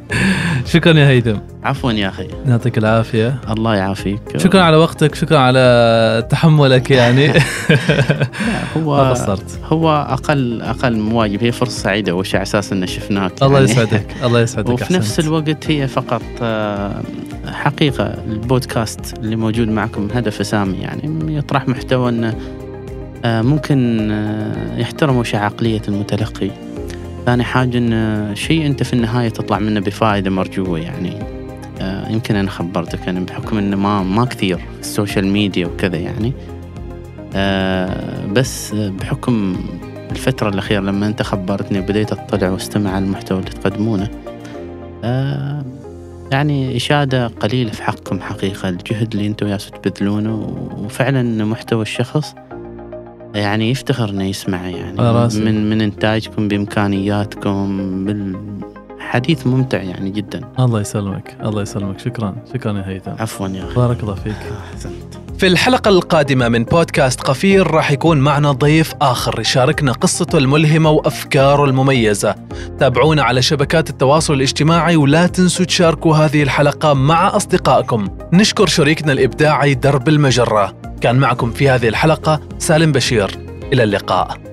[SPEAKER 3] شكرا يا هيثم.
[SPEAKER 1] عفوا يا أخي.
[SPEAKER 3] يعطيك العافية.
[SPEAKER 1] الله يعافيك.
[SPEAKER 3] شكرا على وقتك شكرا على تحملك يعني.
[SPEAKER 1] هو
[SPEAKER 3] قصرت.
[SPEAKER 1] هو أقل أقل مواجب. هي فرصة سعيدة وش على أساس ان شفناك
[SPEAKER 3] الله
[SPEAKER 1] يعني.
[SPEAKER 3] يسعدك. الله يسعدك
[SPEAKER 1] وفي نفس. الوقت هي فقط آه، حقيقة البودكاست اللي موجود معكم هدف سامي يعني يطرح محتوى أنه آه، ممكن آه، يحترم وش عقلية المتلقي. ثاني حاجة أن شيء أنت في النهاية تطلع منه بفائدة مرجوة يعني. آه، يمكن أنا خبرتك أنا بحكم أنه ما ما كثير في ال social media وكذا يعني. آه، بس بحكم الفترة الأخيرة لما أنت خبرتني وبديت أطلع وأستمع على المحتوى اللي تقدمونه آه، يعني إشادة قليلة في حقكم حقيقة الجهد اللي أنتم ياسو تبذلونه وفعلا محتوى الشخص يعني يفتخر إنه يسمع يعني
[SPEAKER 3] رأسي.
[SPEAKER 1] من من إنتاجكم بإمكانياتكم بالحديث ممتع يعني جدا.
[SPEAKER 3] الله يسلمك الله يسلمك. شكرا شكرا يا هيثم.
[SPEAKER 1] عفوا يا أخي.
[SPEAKER 3] بارك الله فيك.
[SPEAKER 1] أحسنت.
[SPEAKER 2] في الحلقة القادمة من بودكاست قفير راح يكون معنا ضيف آخر يشاركنا قصته الملهمة وأفكاره المميزة. تابعونا على شبكات التواصل الاجتماعي ولا تنسوا تشاركوا هذه الحلقة مع أصدقائكم. نشكر شريكنا الإبداعي درب المجرة. كان معكم في هذه الحلقة سالم بشير. إلى اللقاء.